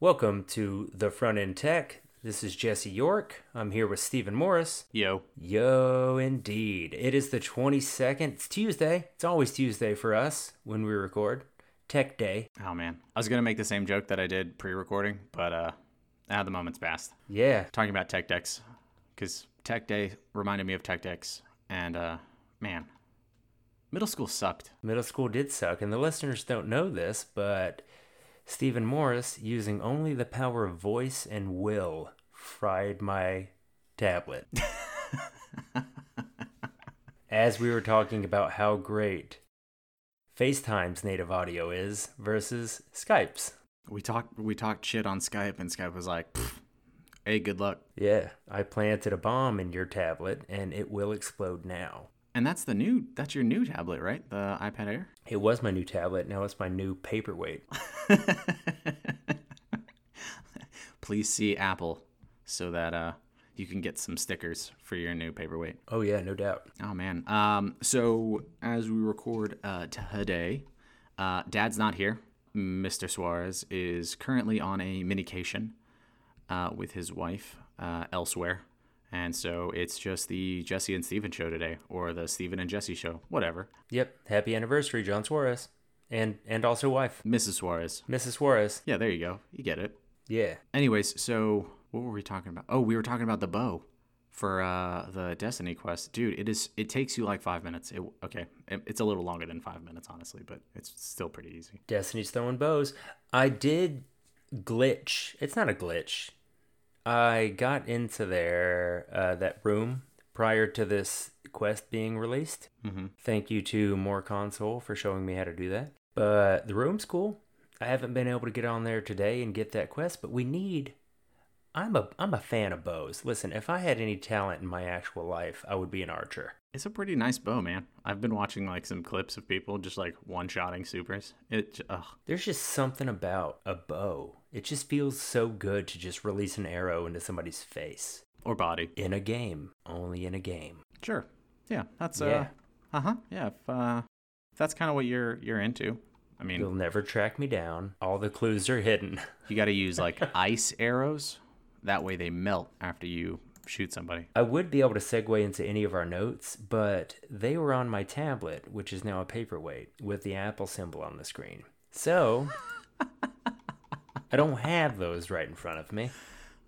Welcome to the Front End Tech. This is Jesse York. I'm here with Stephen Morris. Yo. Yo, indeed. It is the 22nd. It's Tuesday. It's always Tuesday for us when we record. Tech Day. Oh man. I was gonna make the same joke that I did pre-recording, but uh, now the moment's passed. Yeah. Talking about Tech Decks, because Tech Day reminded me of Tech Decks, and uh, man, middle school sucked. Middle school did suck, and the listeners don't know this, but Stephen Morris, using only the power of voice and will, fried my tablet. As we were talking about how great FaceTime's native audio is versus Skype's. We talked we talked shit on Skype, and Skype was like, "Hey, good luck." Yeah, I planted a bomb in your tablet and it will explode now. And that's the new that's your new tablet, right? The iPad Air. It was my new tablet, now it's my new paperweight. Please see Apple so that uh you can get some stickers for your new paperweight. Oh, yeah, no doubt. Oh man. Um. So as we record uh, today, uh, Dad's not here. Mr. Suarez is currently on a minication uh, with his wife uh, elsewhere, and so it's just the Jesse and Steven show today, or the Steven and Jesse show, whatever. Yep, happy anniversary, John Suarez. And and also wife, Mrs. Suarez. Mrs. Suarez. Yeah, there you go. You get it. Yeah. Anyways, so what were we talking about? Oh, we were talking about the bow for uh, the Destiny quest, dude. It is. It takes you like five minutes. It, okay, it, it's a little longer than five minutes, honestly, but it's still pretty easy. Destiny's throwing bows. I did glitch. It's not a glitch. I got into there, uh, that room prior to this quest being released. Mm-hmm. Thank you to More Console for showing me how to do that. But the room's cool. I haven't been able to get on there today and get that quest, but we need. I'm a I'm a fan of bows. Listen, if I had any talent in my actual life, I would be an archer. It's a pretty nice bow, man. I've been watching like some clips of people just like one-shotting supers. It. Ugh. There's just something about a bow. It just feels so good to just release an arrow into somebody's face Or body. in a game, only in a game. Sure. Yeah. That's. Yeah. Uh. Uh huh. Yeah. If, uh, if that's kind of what you're you're into. I mean, You'll never track me down. All the clues are hidden. you got to use like ice arrows. That way they melt after you shoot somebody. I would be able to segue into any of our notes, but they were on my tablet, which is now a paperweight, with the Apple symbol on the screen. So, I don't have those right in front of me.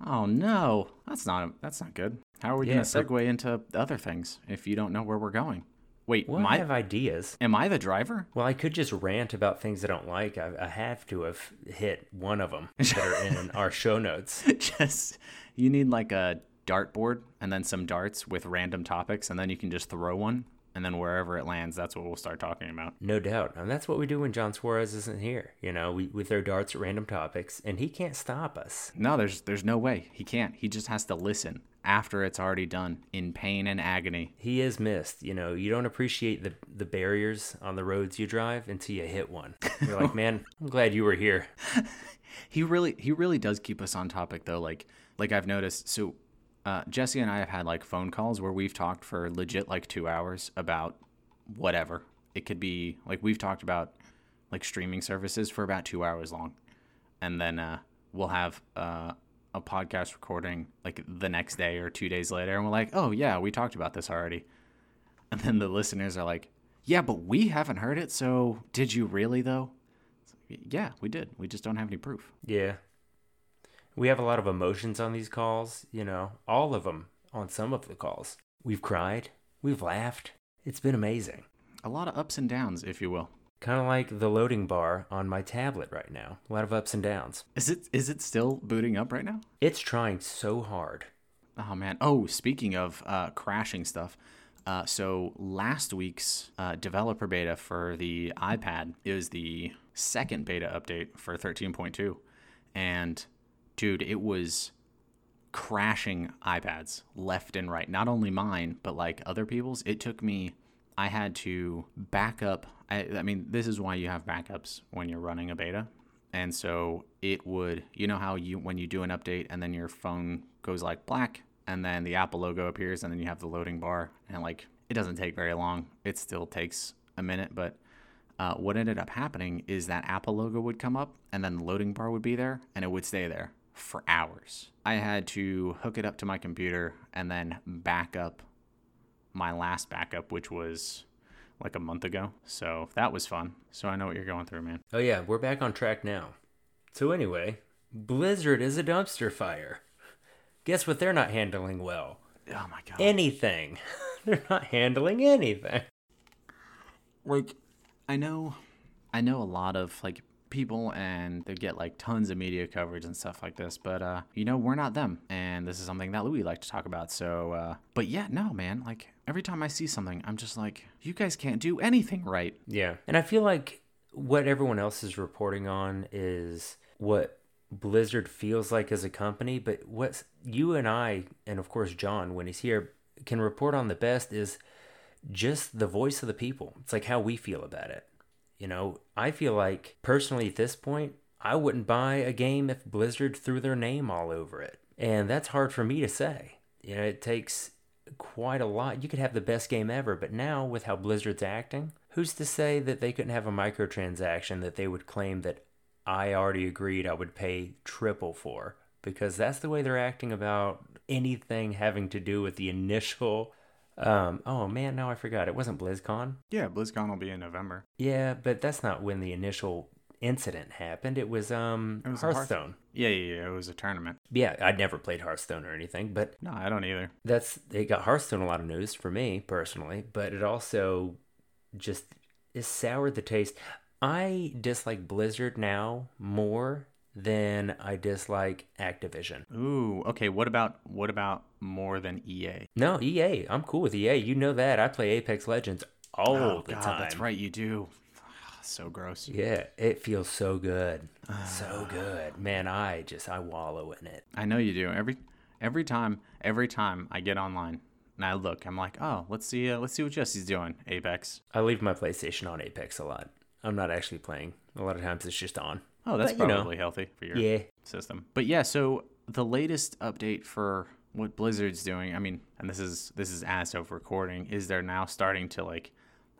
Oh no, that's not that's not good. How are we Yeah, gonna so- segue into other things if you don't know where we're going? Wait, Well, I my, have ideas. am I the driver? Well, I could just rant about things I don't like. I, I have to have hit one of them that are in our show notes. just you need like a dartboard and then some darts with random topics, and then you can just throw one, and then wherever it lands, that's what we'll start talking about. No doubt. And that's what we do when John Suarez isn't here. You know, we, we throw darts at random topics, and he can't stop us. No, there's there's no way he can't. He just has to listen after it's already done in pain and agony. He is missed. You know, you don't appreciate the, the barriers on the roads you drive until you hit one. You're like, man, I'm glad you were here. He really he really does keep us on topic though. Like like I've noticed. So uh, Jesse and I have had like phone calls where we've talked for legit like two hours about whatever. It could be like we've talked about like streaming services for about two hours long, and then uh, we'll have uh, a podcast recording like the next day or two days later, and we're like, oh yeah, we talked about this already, and then the listeners are like, yeah, but we haven't heard it, so did you really though? Yeah, we did. We just don't have any proof. Yeah. We have a lot of emotions on these calls, you know, all of them on some of the calls. We've cried, we've laughed. It's been amazing. A lot of ups and downs, if you will. Kind of like the loading bar on my tablet right now. A lot of ups and downs. Is it is it still booting up right now? It's trying so hard. Oh man. Oh, speaking of uh, crashing stuff, uh, so last week's uh, developer beta for the iPad is the second beta update for 13.2, and dude, it was crashing iPads left and right. Not only mine, but like other people's. It took me. I had to back up. I, I mean, this is why you have backups when you're running a beta. And so it would, you know how you when you do an update and then your phone goes like black and then the Apple logo appears and then you have the loading bar and like it doesn't take very long. It still takes a minute, but uh, what ended up happening is that Apple logo would come up and then the loading bar would be there and it would stay there for hours. I had to hook it up to my computer and then back up my last backup, which was like a month ago. So that was fun. So I know what you're going through, man. Oh, yeah, we're back on track now. So, anyway, Blizzard is a dumpster fire. Guess what they're not handling well? Oh my god. Anything. they're not handling anything. like I know I know a lot of like people and they get like tons of media coverage and stuff like this, but uh you know, we're not them. And this is something that Louis like to talk about. So uh but yeah, no, man, like every time I see something, I'm just like, you guys can't do anything right. Yeah. And I feel like what everyone else is reporting on is what Blizzard feels like as a company, but what you and I, and of course John, when he's here, can report on the best is just the voice of the people. It's like how we feel about it. You know, I feel like personally at this point, I wouldn't buy a game if Blizzard threw their name all over it. And that's hard for me to say. You know, it takes quite a lot. You could have the best game ever, but now with how Blizzard's acting, who's to say that they couldn't have a microtransaction that they would claim that I already agreed I would pay triple for? Because that's the way they're acting about anything having to do with the initial um, oh man, now I forgot. It wasn't BlizzCon. Yeah, BlizzCon will be in November. Yeah, but that's not when the initial incident happened. It was um It was Hearthstone. Yeah, yeah, yeah. It was a tournament. Yeah, I'd never played Hearthstone or anything, but No, I don't either. that's it got Hearthstone a lot of news for me personally, but it also just it soured the taste. I dislike Blizzard now more than I dislike Activision. Ooh, okay. What about what about more than EA? No, EA. I'm cool with EA. You know that. I play Apex Legends all oh the God, time. that's right. You do. So gross. Yeah, it feels so good. so good. Man, I just I wallow in it. I know you do. Every every time, every time I get online and I look, I'm like, oh, let's see, uh, let's see what Jesse's doing. Apex. I leave my PlayStation on Apex a lot. I'm not actually playing. A lot of times it's just on. Oh, that's But, you know, probably healthy for your Yeah. system. But yeah, so the latest update for what Blizzard's doing, I mean, and this is this is as of recording, is they're now starting to like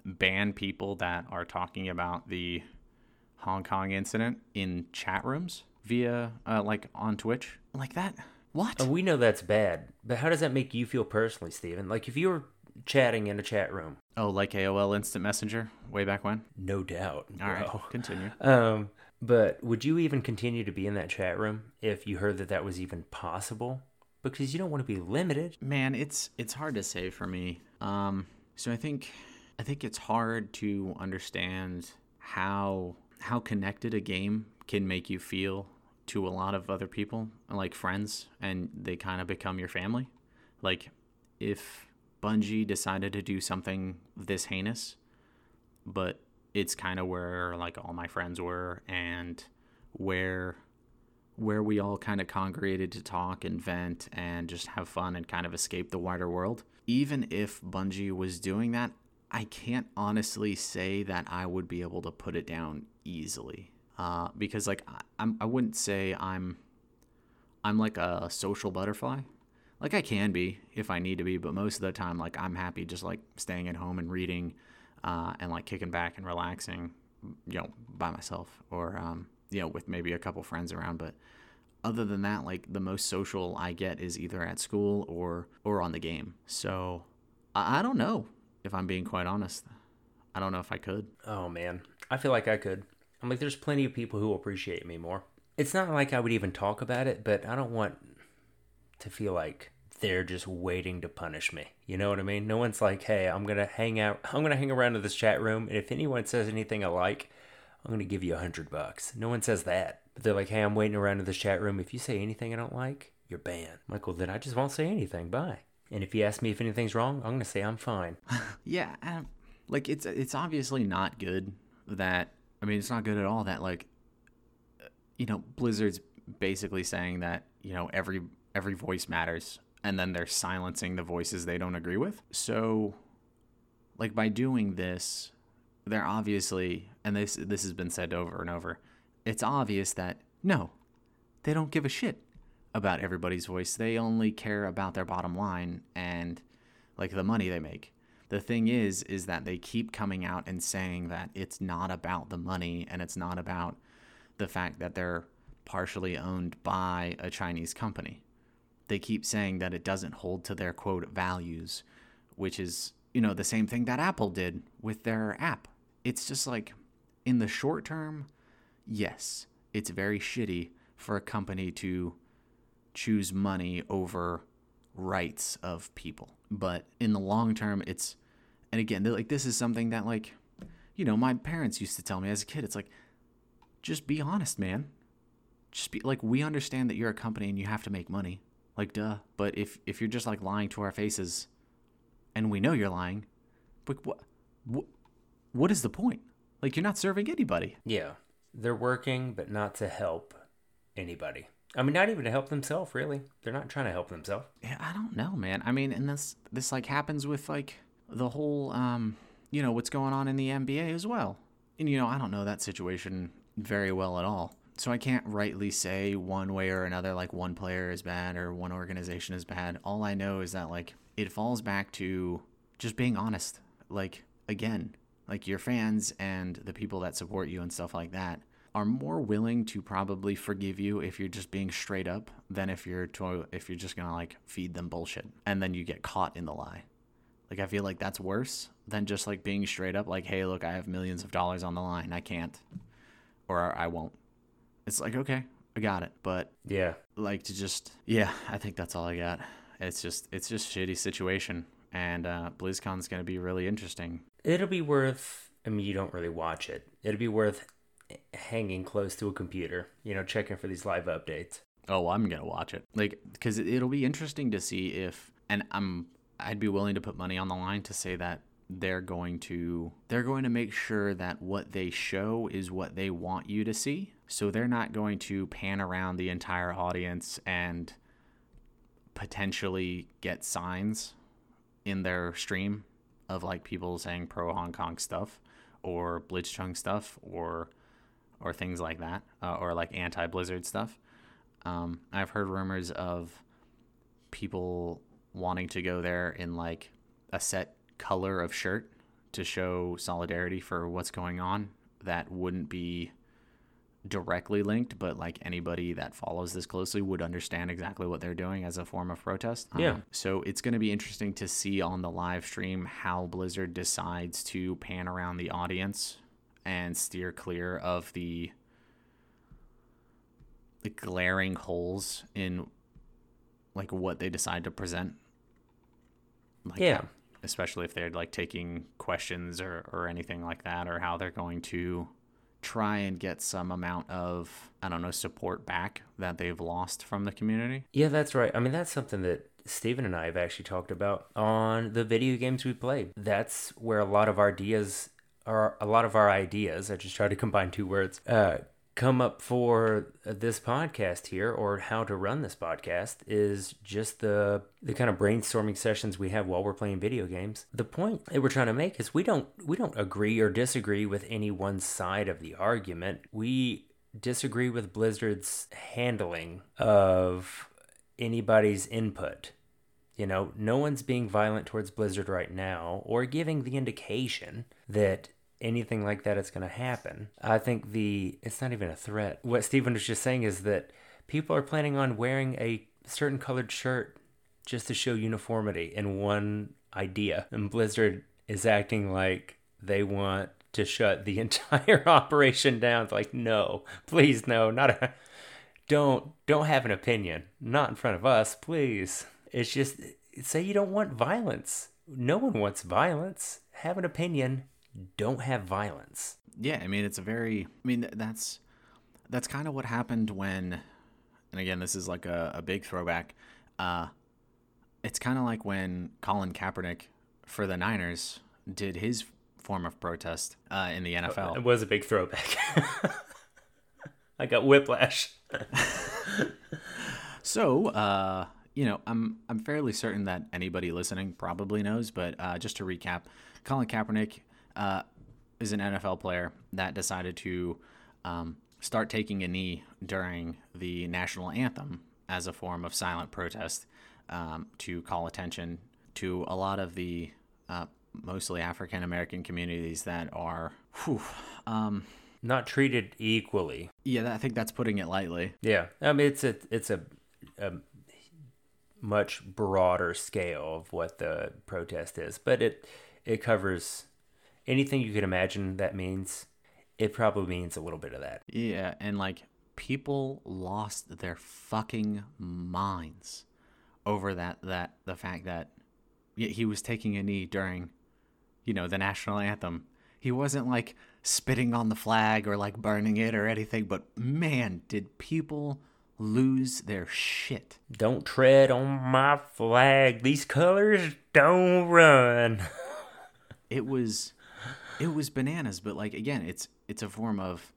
ban people that are talking about the Hong Kong incident in chat rooms via uh, like on Twitch. Like that. What? And we know that's bad, but how does that make you feel personally, Steven? Like if you were chatting in a chat room, Oh, like AOL Instant Messenger way back when? no doubt. All right, bro. continue. Um, but would you even continue to be in that chat room if you heard that that was even possible? Because you don't want to be limited. Man, it's it's hard to say for me. Um, so I think I think it's hard to understand how how connected a game can make you feel to a lot of other people, like friends, and they kind of become your family. Like if Bungie decided to do something this heinous, but it's kind of where like all my friends were and where where we all kind of congregated to talk and vent and just have fun and kind of escape the wider world. Even if Bungie was doing that, I can't honestly say that I would be able to put it down easily. Uh, because like I, I'm, I wouldn't say I'm I'm like a social butterfly. Like I can be if I need to be, but most of the time, like I'm happy just like staying at home and reading, uh, and like kicking back and relaxing, you know, by myself or um, you know with maybe a couple friends around. But other than that, like the most social I get is either at school or or on the game. So I, I don't know if I'm being quite honest. I don't know if I could. Oh man, I feel like I could. I'm like, there's plenty of people who appreciate me more. It's not like I would even talk about it, but I don't want to feel like they're just waiting to punish me. You know what I mean? No one's like, hey, I'm gonna hang out, I'm gonna hang around in this chat room, and if anyone says anything I like, I'm gonna give you a hundred bucks. No one says that, but they're like, hey, I'm waiting around in this chat room. If you say anything I don't like, you're banned. I'm like, well, then I just won't say anything. Bye. And if you ask me if anything's wrong, I'm gonna say I'm fine. Yeah, um, like it's it's obviously not good that I mean it's not good at all that like you know Blizzard's basically saying that you know every every voice matters and then they're silencing the voices they don't agree with. So like by doing this they're obviously and this this has been said over and over. It's obvious that no, they don't give a shit about everybody's voice. They only care about their bottom line and like the money they make. the thing is, is that they keep coming out and saying that it's not about the money and it's not about the fact that they're partially owned by a Chinese company. They keep saying that it doesn't hold to their quote values, which is, you know, the same thing that Apple did with their app. It's just like in the short term, yes, it's very shitty for a company to choose money over rights of people. But in the long term, it's, and again, like this is something that, like, you know, my parents used to tell me as a kid. It's like, just be honest, man. Just be like, we understand that you're a company and you have to make money. Like, duh. But if if you're just like lying to our faces, and we know you're lying, but what, what, what is the point? Like, you're not serving anybody. Yeah. They're working, but not to help anybody. I mean, not even to help themselves, really. They're not trying to help themselves. Yeah, I don't know, man. I mean, and this this like happens with like the whole um, you know, what's going on in the NBA as well. And you know, I don't know that situation very well at all. So I can't rightly say one way or another like one player is bad or one organization is bad. All I know is that like it falls back to just being honest. Like again, like your fans and the people that support you and stuff like that are more willing to probably forgive you if you're just being straight up than if you're to, if you're just gonna like feed them bullshit and then you get caught in the lie. Like I feel like that's worse than just like being straight up like, hey, look, I have millions of dollars on the line, I can't, or I won't. It's like okay, I got it, but Yeah. like to just yeah, I think that's all I got. It's just it's just shitty situation, and uh, BlizzCon's gonna be really interesting. It'll be worth, I mean, you don't really watch it. It'll be worth hanging close to a computer, you know, checking for these live updates. Oh, I'm gonna watch it. Like, because it'll be interesting to see if, and I'm, I'd be willing to put money on the line to say that they're going to, they're going to make sure that what they show is what they want you to see. So they're not going to pan around the entire audience and potentially get signs in their stream of like people saying pro Hong Kong stuff or Blitzchung stuff or or things like that uh, or like anti Blizzard stuff. Um, I've heard rumors of people wanting to go there in like a set color of shirt to show solidarity for what's going on that wouldn't be directly linked, but like anybody that follows this closely would understand exactly what they're doing as a form of protest. Yeah. Um, so it's going to be interesting to see on the live stream how Blizzard decides to pan around the audience and steer clear of the the glaring holes in like what they decide to present. Like Yeah. especially if they're like taking questions or, or anything like that, or how they're going to try and get some amount of I don't know support back that they've lost from the community. Yeah, that's right. I mean, that's something that Steven and I have actually talked about on the video games we play. That's where a lot of our ideas are, a lot of our ideas, I just try to combine two words, uh, come up for this podcast here or how to run this podcast is just the the kind of brainstorming sessions we have while we're playing video games. The point that we're trying to make is we don't we don't agree or disagree with any one side of the argument. We disagree with Blizzard's handling of anybody's input. You know, no one's being violent towards Blizzard right now or giving the indication that anything like that is going to happen. I think the it's not even a threat. What Stephen was just saying is that people are planning on wearing a certain colored shirt just to show uniformity in one idea. And Blizzard is acting like they want to shut the entire operation down. It's like, no, please no, not a don't don't have an opinion. Not in front of us, please. It's just say you don't want violence. No one wants violence. Have an opinion. Don't have violence. Yeah, I mean it's a very I mean that's that's kind of what happened when and again this is like a, a big throwback. Uh it's kind of like when Colin Kaepernick for the Niners did his form of protest uh, in the NFL. It was a big throwback. I got whiplash. So, uh, you know, I'm I'm fairly certain that anybody listening probably knows, but uh, just to recap, Colin Kaepernick uh, is an NFL player that decided to um, start taking a knee during the national anthem as a form of silent protest um, to call attention to a lot of the uh, mostly African American communities that are, whew, um, Not treated equally. yeah, I think that's putting it lightly. Yeah, I mean it's a it's a, a much broader scale of what the protest is, but it it covers anything you can imagine that means. It probably means a little bit of that. Yeah, and like people lost their fucking minds over that that the fact that he was taking a knee during you know the national anthem. He wasn't like spitting on the flag or like burning it or anything, but man, did people lose their shit. Don't tread on my flag. These colors don't run. It was it was bananas, but like again, it's it's a form of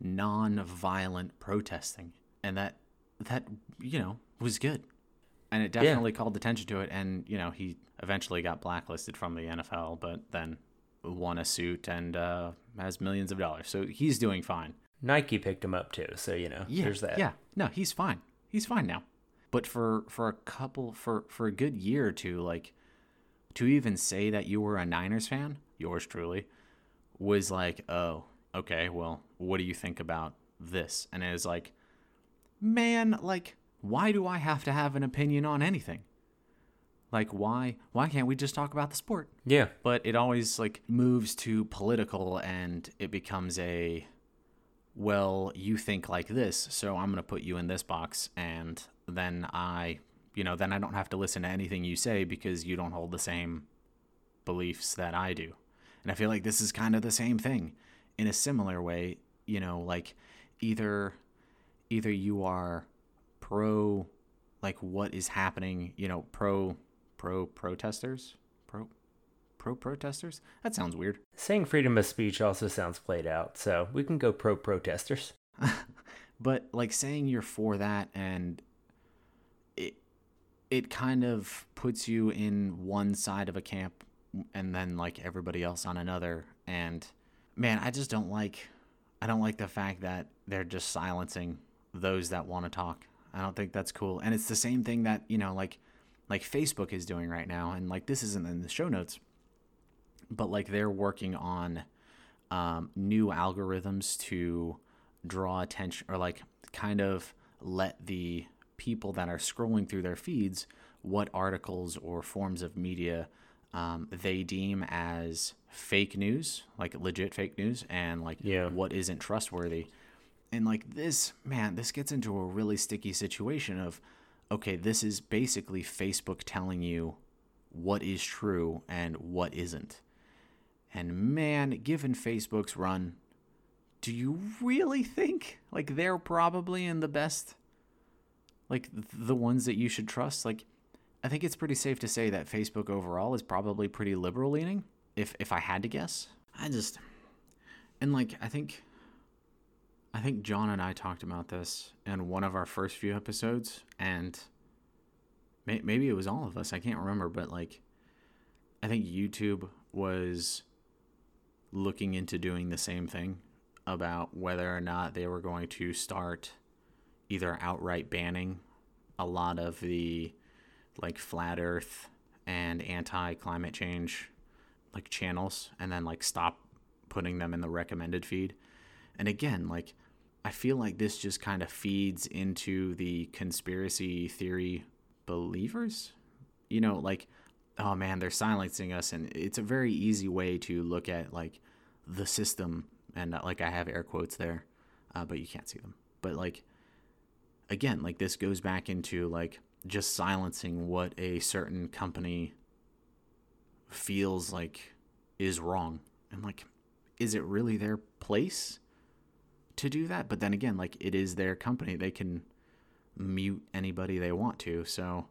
non-violent protesting and that that you know was good. And it definitely called attention to it and you know, he eventually got blacklisted from the NFL, but then won a suit and uh, has millions of dollars. So he's doing fine. Nike picked him up too, so you know, Yeah, there's that. Yeah, no, he's fine. He's fine now. But for for a couple for for a good year or two, like to even say that you were a Niners fan, yours truly, was like, oh, okay, well, what do you think about this? And it was like, man, like, why do I have to have an opinion on anything? Like, why why can't we just talk about the sport? Yeah. but it always like moves to political and it becomes a well you think like this so i'm going to put you in this box and then i you know then i don't have to listen to anything you say because you don't hold the same beliefs that i do. And i feel like this is kind of the same thing in a similar way you know like either either you are pro like what is happening you know pro pro protesters pro pro protesters? That sounds weird. Saying freedom of speech also sounds played out, so we can go pro protesters. but like saying you're for that and it it kind of puts you in one side of a camp and then like everybody else on another. And man i just don't like i don't like the fact that they're just silencing those that want to talk. I don't think that's cool. And it's the same thing that you know like like facebook is doing right now. And like this isn't in the show notes but like they're working on um, new algorithms to draw attention or like kind of let the people that are scrolling through their feeds what articles or forms of media um, they deem as fake news, like legit fake news, and like Yeah. what isn't trustworthy. And like this, man, this gets into a really sticky situation of, okay, this is basically Facebook telling you what is true and what isn't. And man, given Facebook's run, do you really think like they're probably in the best like the ones that you should trust? Like I think it's pretty safe to say that Facebook overall is probably pretty liberal leaning if if I had to guess. I just and like I think I think John and I talked about this in one of our first few episodes and may- maybe it was all of us, I can't remember, but like I think YouTube was looking into doing the same thing about whether or not they were going to start either outright banning a lot of the like flat earth and anti climate change like channels and then like stop putting them in the recommended feed. And again, like I feel like this just kind of feeds into the conspiracy theory believers. You know, like oh man, they're silencing us and it's a very easy way to look at like the system and uh, like I have air quotes there, uh, but you can't see them. But like again, like this goes back into like just silencing what a certain company feels like is wrong. And like, is it really their place to do that? But then again, like it is their company. They can mute anybody they want to. So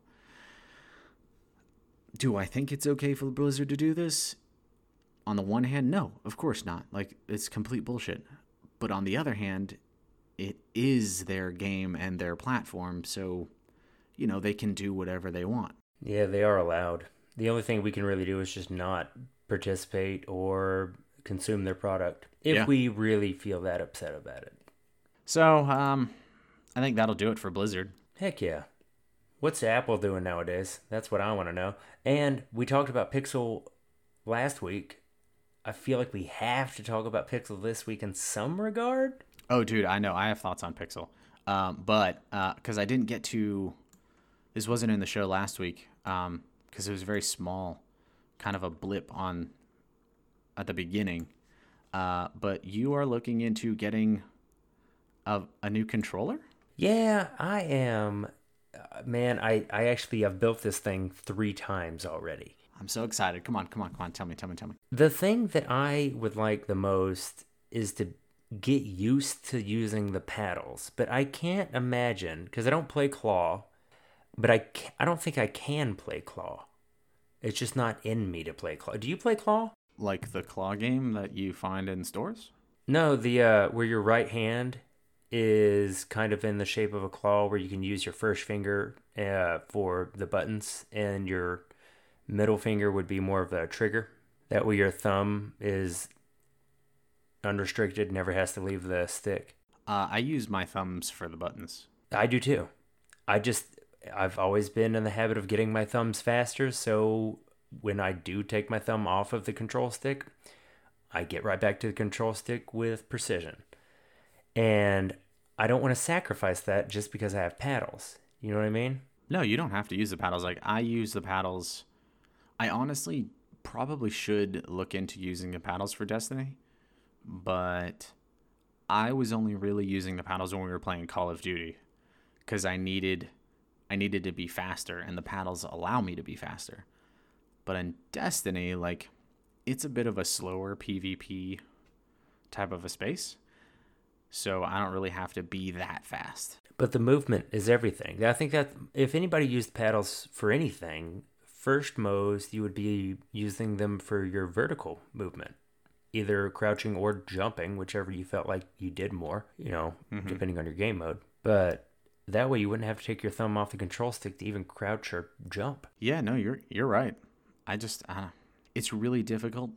do I think it's okay for Blizzard to do this? On the one hand, no, of course not. Like it's complete bullshit. But on the other hand, it is their game and their platform, so you know, they can do whatever they want. Yeah, they are allowed. The only thing we can really do is just not participate or consume their product if Yeah. we really feel that upset about it. So, um I think that'll do it for Blizzard. Heck yeah. What's Apple doing nowadays? That's what I want to know. And we talked about Pixel last week, I feel like we have to talk about Pixel this week in some regard. Oh, dude, I know. I have thoughts on Pixel. Um, but because I didn't get to, this wasn't in the show last week because it was very small, kind of a blip on at the beginning. Uh, but you are looking into getting a, a new controller? Yeah, I am. Man, I, I actually have built this thing three times already. I'm so excited. Come on, come on, come on. Tell me, tell me, tell me. The thing that I would like the most is to get used to using the paddles, but I can't imagine because I don't play claw, but I I don't think I can play claw. It's just not in me to play claw. Do you play claw? Like the claw game that you find in stores? No, the uh where your right hand is kind of in the shape of a claw where you can use your first finger uh, for the buttons and your middle finger would be more of a trigger. That way your thumb is unrestricted, never has to leave the stick. Uh, I use my thumbs for the buttons. I do too. I just I've always been in the habit of getting my thumbs faster, so when I do take my thumb off of the control stick, I get right back to the control stick with precision. And I don't want to sacrifice that just because I have paddles. You know what I mean? No, you don't have to use the paddles. Like I use the paddles. I honestly probably should look into using the paddles for Destiny, but I was only really using the paddles when we were playing Call of Duty because I needed I needed to be faster and the paddles allow me to be faster. But in Destiny, like it's a bit of a slower PvP type of a space. So I don't really have to be that fast. But the movement is everything. I think that if anybody used paddles for anything, first most you would be using them for your vertical movement, either crouching or jumping, whichever you felt like you did more, you know, mm-hmm. depending on your game mode. But that way you wouldn't have to take your thumb off the control stick to even crouch or jump. Yeah, no, you're you're right. I just uh, it's really difficult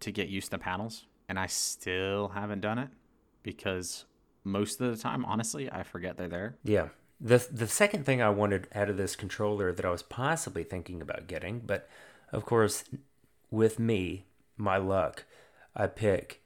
to get used to paddles, and I still haven't done it because most of the time, honestly, I forget they're there. Yeah. The the second thing I wanted out of this controller that I was possibly thinking about getting, but of course, with me, my luck, I pick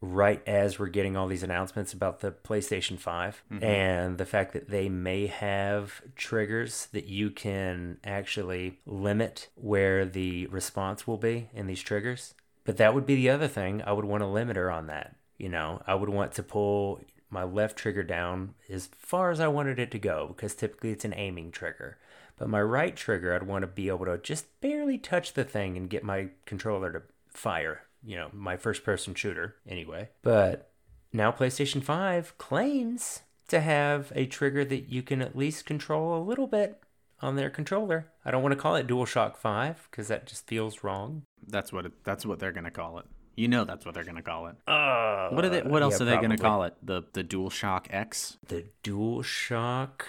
right as we're getting all these announcements about the PlayStation 5 mm-hmm. and the fact that they may have triggers that you can actually limit where the response will be in these triggers. But that would be the other thing. I would want a limiter on that. You know, I would want to pull my left trigger down as far as I wanted it to go because typically it's an aiming trigger. But my right trigger, I'd want to be able to just barely touch the thing and get my controller to fire. You know, my first person shooter anyway. But now PlayStation 5 claims to have a trigger that you can at least control a little bit on their controller. I don't want to call it DualShock 5 because that just feels wrong. That's what it, that's what they're going to call it. You know that's what they're gonna call it. Uh, what are they? What else yeah, are they probably. gonna call it? The the DualShock X. The Dual DualShock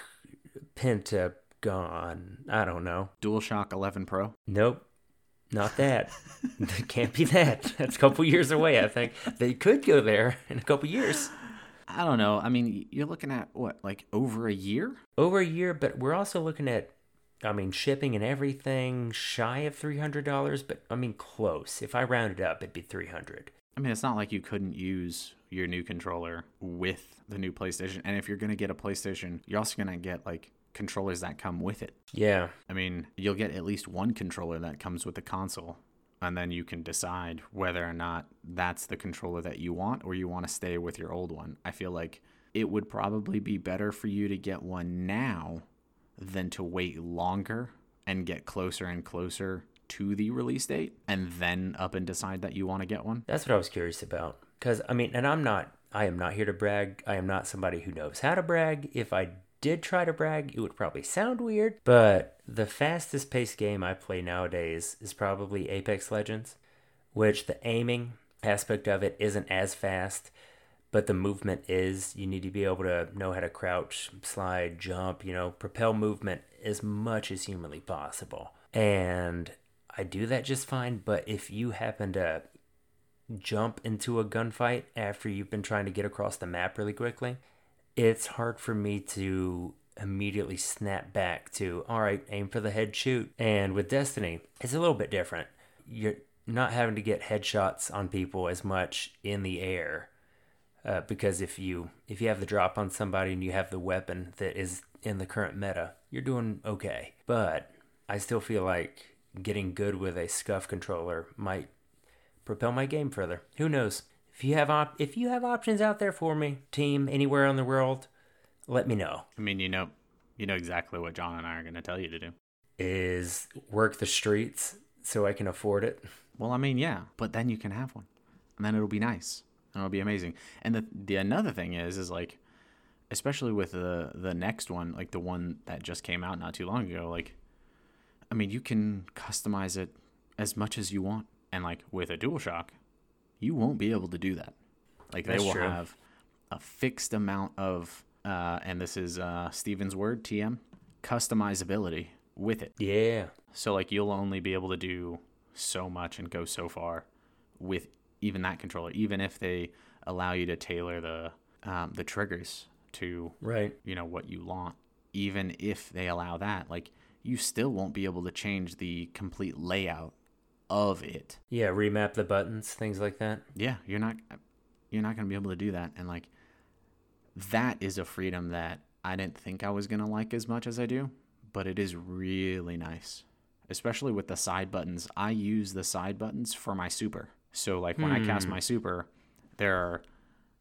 Pentagon. I don't know. DualShock 11 Pro. Nope. Not that. it can't be that. That's a couple years away. I think they could go there in a couple years. I don't know. I mean, you're looking at what, like over a year? Over a year, but we're also looking at I mean, shipping and everything shy of three hundred dollars, but I mean close. If I rounded up, it'd be three hundred. I mean, it's not like you couldn't use your new controller with the new PlayStation. And if you're gonna get a PlayStation, you're also gonna get like controllers that come with it. Yeah. I mean, you'll get at least one controller that comes with the console, and then you can decide whether or not that's the controller that you want or you want to stay with your old one. I feel like it would probably be better for you to get one now than to wait longer and get closer and closer to the release date and then up and decide that you want to get one? That's what I was curious about. Because, I mean, and I'm not, I am not here to brag. I am not somebody who knows how to brag. If I did try to brag, it would probably sound weird. But the fastest paced game I play nowadays is probably Apex Legends, which the aiming aspect of it isn't as fast but the movement is you need to be able to know how to crouch, slide, jump, you know, propel movement as much as humanly possible. And I do that just fine, but if you happen to jump into a gunfight after you've been trying to get across the map really quickly, it's hard for me to immediately snap back to all right, aim for the head shoot. And with Destiny, it's a little bit different. You're not having to get headshots on people as much in the air. Uh, because if you if you have the drop on somebody and you have the weapon that is in the current meta, you're doing okay. But I still feel like getting good with a Scuf controller might propel my game further. Who knows? If you have op- if you have options out there for me, team anywhere in the world, let me know. I mean, you know, you know exactly what John and I are going to tell you to do. Is work the streets so I can afford it. Well, I mean, yeah, but then you can have one, and then it'll be nice, and it'll be amazing. And the the another thing is, is like, especially with the the next one, like the one that just came out not too long ago, like, I mean, you can customize it as much as you want, and like with a DualShock, you won't be able to do that. Like That's they will true. have a fixed amount of, uh, and this is uh, Steven's word, TM, customizability with it. Yeah. So like you'll only be able to do so much and go so far with even that controller, even if they allow you to tailor the um, the triggers to Right. you know what you want. Even if they allow that, like you still won't be able to change the complete layout of it. Yeah, remap the buttons, things like that. Yeah, you're not you're not gonna be able to do that, and like that is a freedom that I didn't think I was gonna like as much as I do, but it is really nice, especially with the side buttons. I use the side buttons for my super. So like when I cast my super, there are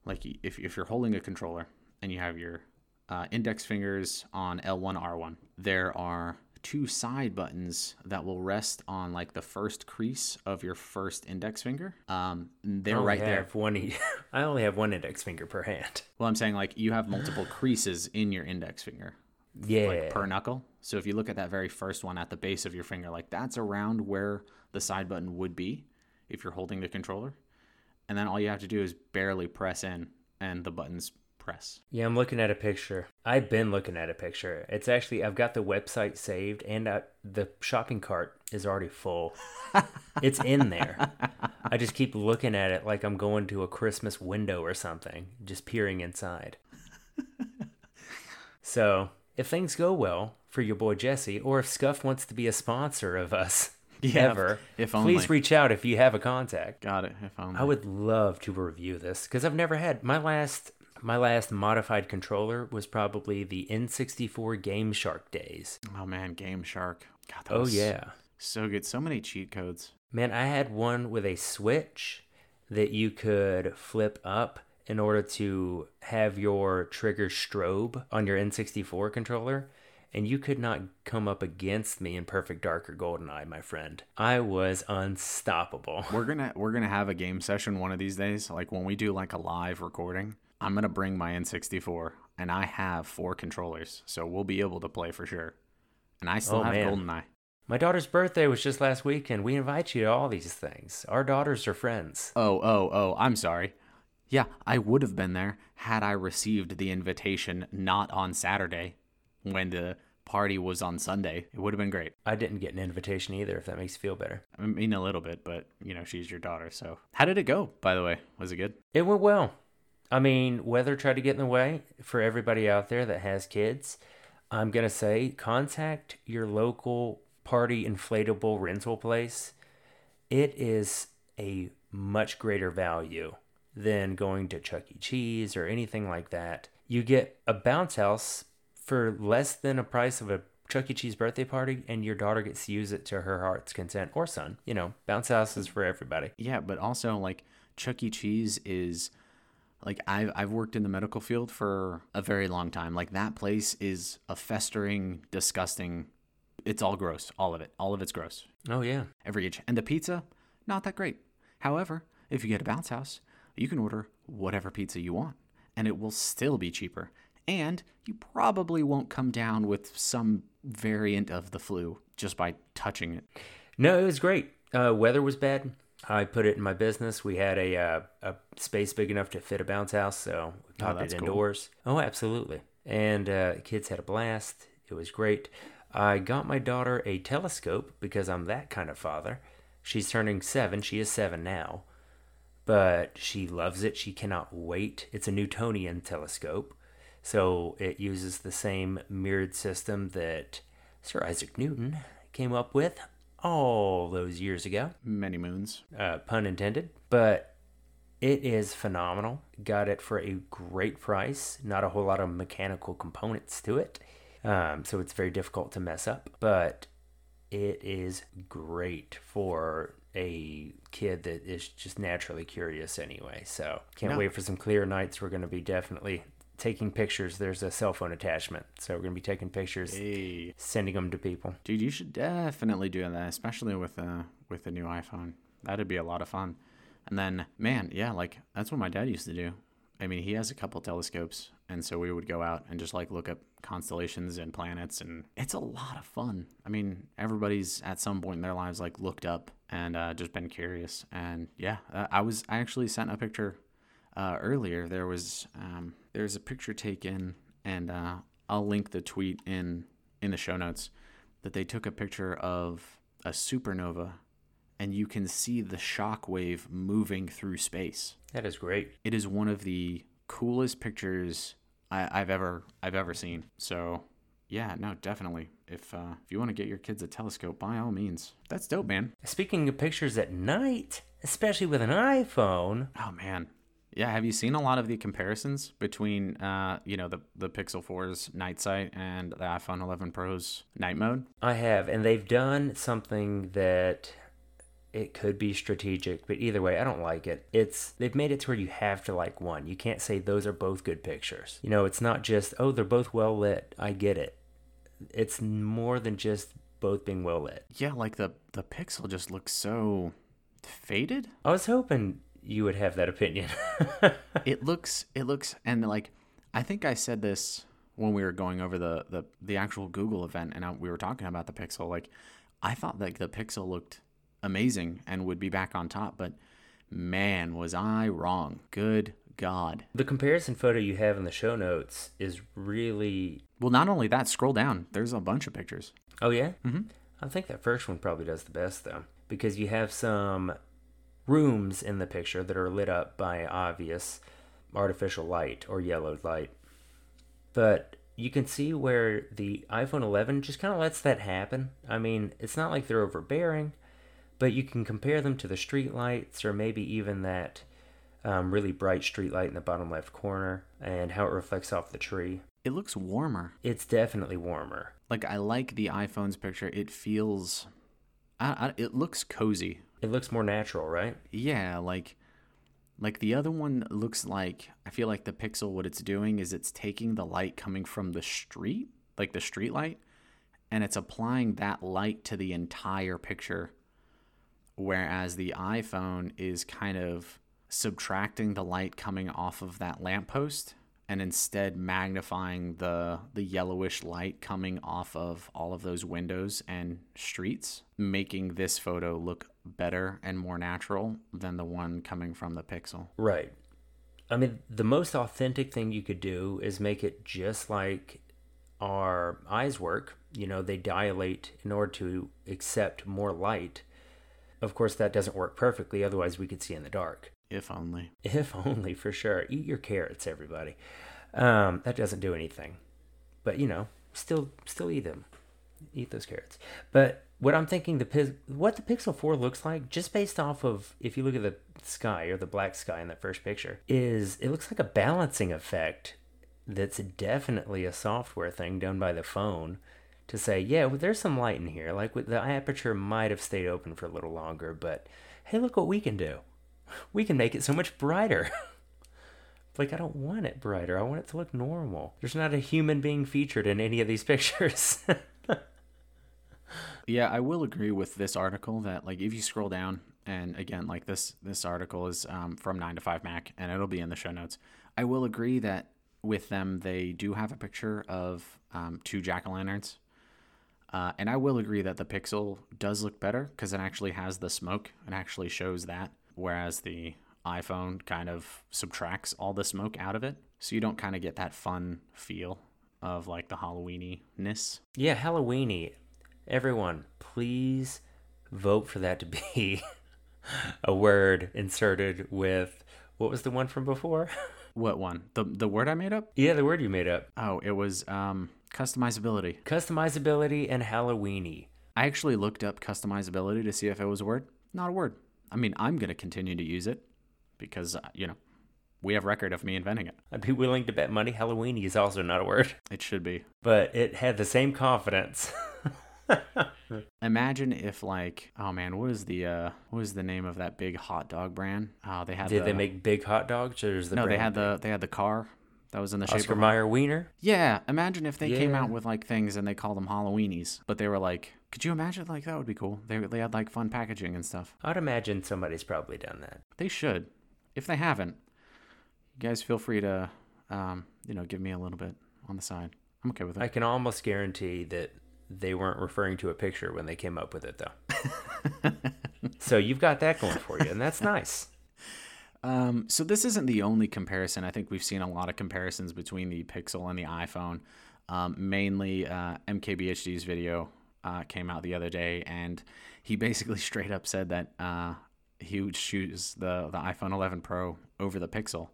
like if if you're holding a controller and you have your uh, index fingers on L1 R1, there are two side buttons that will rest on like the first crease of your first index finger. Um, they're right there. One I only have one index finger per hand. Well, I'm saying like you have multiple creases in your index finger, Yeah. like per knuckle. So if you look at that very first one at the base of your finger, like that's around where the side button would be if you're holding the controller. And then all you have to do is barely press in and the buttons press. Yeah, I'm looking at a picture. I've been looking at a picture. It's actually I've got the website saved and uh, the shopping cart is already full. it's in there. I just keep looking at it like I'm going to a Christmas window or something, just peering inside. so, if things go well for your boy Jesse, or if Scuf wants to be a sponsor of us Yeah, ever, if please only. reach out if you have a contact. Got it. If only. I would love to review this because I've never had my last my last modified controller was probably the N64 Game Shark days. Oh man, Game Shark. God, Oh yeah. so good. So many cheat codes. Man, I had one with a switch that you could flip up in order to have your trigger strobe on your N64 controller. And you could not come up against me in Perfect Dark or GoldenEye, my friend. I was unstoppable. We're gonna we're gonna have a game session one of these days. Like when we do like a live recording, I'm gonna bring my N64, and I have four controllers, so we'll be able to play for sure. And I still Oh, have man. GoldenEye. My daughter's birthday was just last week, and we invite you to all these things. Our daughters are friends. Oh oh oh! I'm sorry. Yeah, I would have been there had I received the invitation not on Saturday, when the party was on Sunday. It would have been great. I didn't get an invitation either, if that makes you feel better. I mean a little bit, but you know she's your daughter. So how did it go? By the way, was it good? It went well. I mean, weather tried to get in the way for everybody out there that has kids. I'm going to say contact your local party inflatable rental place. It is a much greater value than going to Chuck E. Cheese or anything like that. You get a bounce house for less than a price of a Chuck E. Cheese birthday party, and your daughter gets to use it to her heart's content or son. You know, bounce house is for everybody. Yeah, but also like Chuck E. Cheese is like I've I've worked in the medical field for a very long time. Like that place is a festering, disgusting. It's all gross, all of it. All of it's gross. Oh, yeah. Every inch. And the pizza, not that great. However, if you get a bounce house, you can order whatever pizza you want, and it will still be cheaper. And you probably won't come down with some variant of the flu just by touching it. No, it was great. Uh, weather was bad. I put it in my business. We had a uh, a space big enough to fit a bounce house, so we popped that's it cool. indoors. Oh, absolutely. And uh, kids had a blast. It was great. I got my daughter a telescope because I'm that kind of father. She's turning seven. She is seven now, but she loves it. She cannot wait. It's a Newtonian telescope, so it uses the same mirrored system that Sir Isaac Newton came up with all those years ago, Many moons. uh, pun intended, but it is phenomenal. Got it for a great price. Not a whole lot of mechanical components to it, um, so it's very difficult to mess up. But it is great for a kid that is just naturally curious anyway. So can't No. wait for some clear nights. We're going to be definitely taking pictures. There's a cell phone attachment, so we're going to be taking pictures, Hey, sending them to people. dude, you should definitely do that, especially with uh with the new iPhone. That'd be a lot of fun. And then, man, yeah, like that's what my dad used to do. I mean, he has a couple telescopes, and so we would go out and just like look up constellations and planets, and it's a lot of fun. I mean, everybody's at some point in their lives like looked up and uh, just been curious. And yeah, uh, I was I actually sent a picture uh, earlier. There was um, there's a picture taken, and uh, I'll link the tweet in in the show notes that they took a picture of a supernova, and you can see the shock wave moving through space. That is great. It is one of the coolest pictures I, I've ever I've ever seen. So yeah, no, definitely. If uh, if you want to get your kids a telescope, by all means, that's dope, man. Speaking of pictures at night, especially with an iPhone, Oh man. Yeah, have you seen a lot of the comparisons between uh, you know, the the Pixel 4's night sight and the iPhone 11 Pro's night mode? I have, and they've done something that it could be strategic, but either way, I don't like it. It's they've made it to where you have to like one. You can't say those are both good pictures. You know, it's not just oh they're both well lit. I get it. It's more than just both being well lit. Yeah, like the the Pixel just looks so faded. I was hoping you would have that opinion. it looks it looks and like I think I said this when we were going over the the, the actual Google event and I, we were talking about the Pixel like I thought like the Pixel looked amazing and would be back on top but man was I wrong good god the comparison photo you have in the show notes is really well not only that scroll down there's a bunch of pictures Oh yeah. Mm-hmm. I think that first one probably does the best though, because you have some rooms in the picture that are lit up by obvious artificial light or yellowed light, but you can see where the iPhone 11 just kind of lets that happen. I mean, it's not like they're overbearing, but you can compare them to the street lights or maybe even that um, really bright street light in the bottom left corner and how it reflects off the tree. it looks warmer It's definitely warmer. like I like the iPhone's picture it feels I, I, it looks cozy It looks more natural, right? Yeah, like like the other one looks like I feel like the Pixel what it's doing is it's taking the light coming from the street, like the street light, and it's applying that light to the entire picture. Whereas the iPhone is kind of subtracting the light coming off of that lamppost and instead magnifying the the yellowish light coming off of all of those windows and streets making this photo look better and more natural than the one coming from the pixel Right. I mean, the most authentic thing you could do is make it just like our eyes work. You know, they dilate in order to accept more light. Of course, that doesn't work perfectly, otherwise, we could see in the dark. If only If only for sure. Eat your carrots, everybody. Um, that doesn't do anything, but you know, still, still eat them. Eat those carrots. But what I'm thinking, the what the Pixel Four looks like, just based off of if you look at the sky or the black sky in that first picture, is it looks like a balancing effect. That's definitely a software thing done by the phone to say, yeah, well, there's some light in here. Like the aperture might have stayed open for a little longer, but hey, look what we can do we can make it so much brighter. like, I don't want it brighter. I want it to look normal. There's not a human being featured in any of these pictures. yeah i will agree with this article that like if you scroll down and again like this this article is um, from 9 to 5 mac and it'll be in the show notes i will agree that with them they do have a picture of um, two jack-o'-lanterns uh, and i will agree that the pixel does look better because it actually has the smoke and actually shows that whereas the iphone kind of subtracts all the smoke out of it so you don't kind of get that fun feel of like the halloweeny-ness yeah, Halloweeny. Everyone, please vote for that to be a word inserted with what was the one from before? What one? The the word I made up? yeah, the word you made up. Oh, it was um customizability. Customizability and Halloweeny. I actually looked up customizability to see if it was a word. Not a word. I mean, I'm going to continue to use it because, uh, you know, we have record of me inventing it. I'd be willing to bet money Halloweeny is also not a word, It should be. but it had the same confidence. Imagine if like, oh man, what is the uh what is the name of that big hot dog brand? Oh, they had Did the, they make big hot dogs or is the No, they had the they had the car that was in the shape Oscar of Mayer Wiener? Yeah, imagine if they came out with like things and they called them Halloweenies, but they were like, could you imagine like that would be cool? They they had like fun packaging and stuff. I'd imagine somebody's probably done that. They should. If they haven't, you guys feel free to um, you know, give me a little bit on the side. I'm okay with it. I can almost guarantee that they weren't referring to a picture when they came up with it, though. so you've got that going for you, and that's nice. Um, so this isn't the only comparison. I think we've seen a lot of comparisons between the Pixel and the iPhone. Um, mainly, uh, MKBHD's video uh, came out the other day, and he basically straight up said that uh, he would choose the the iPhone 11 Pro over the Pixel,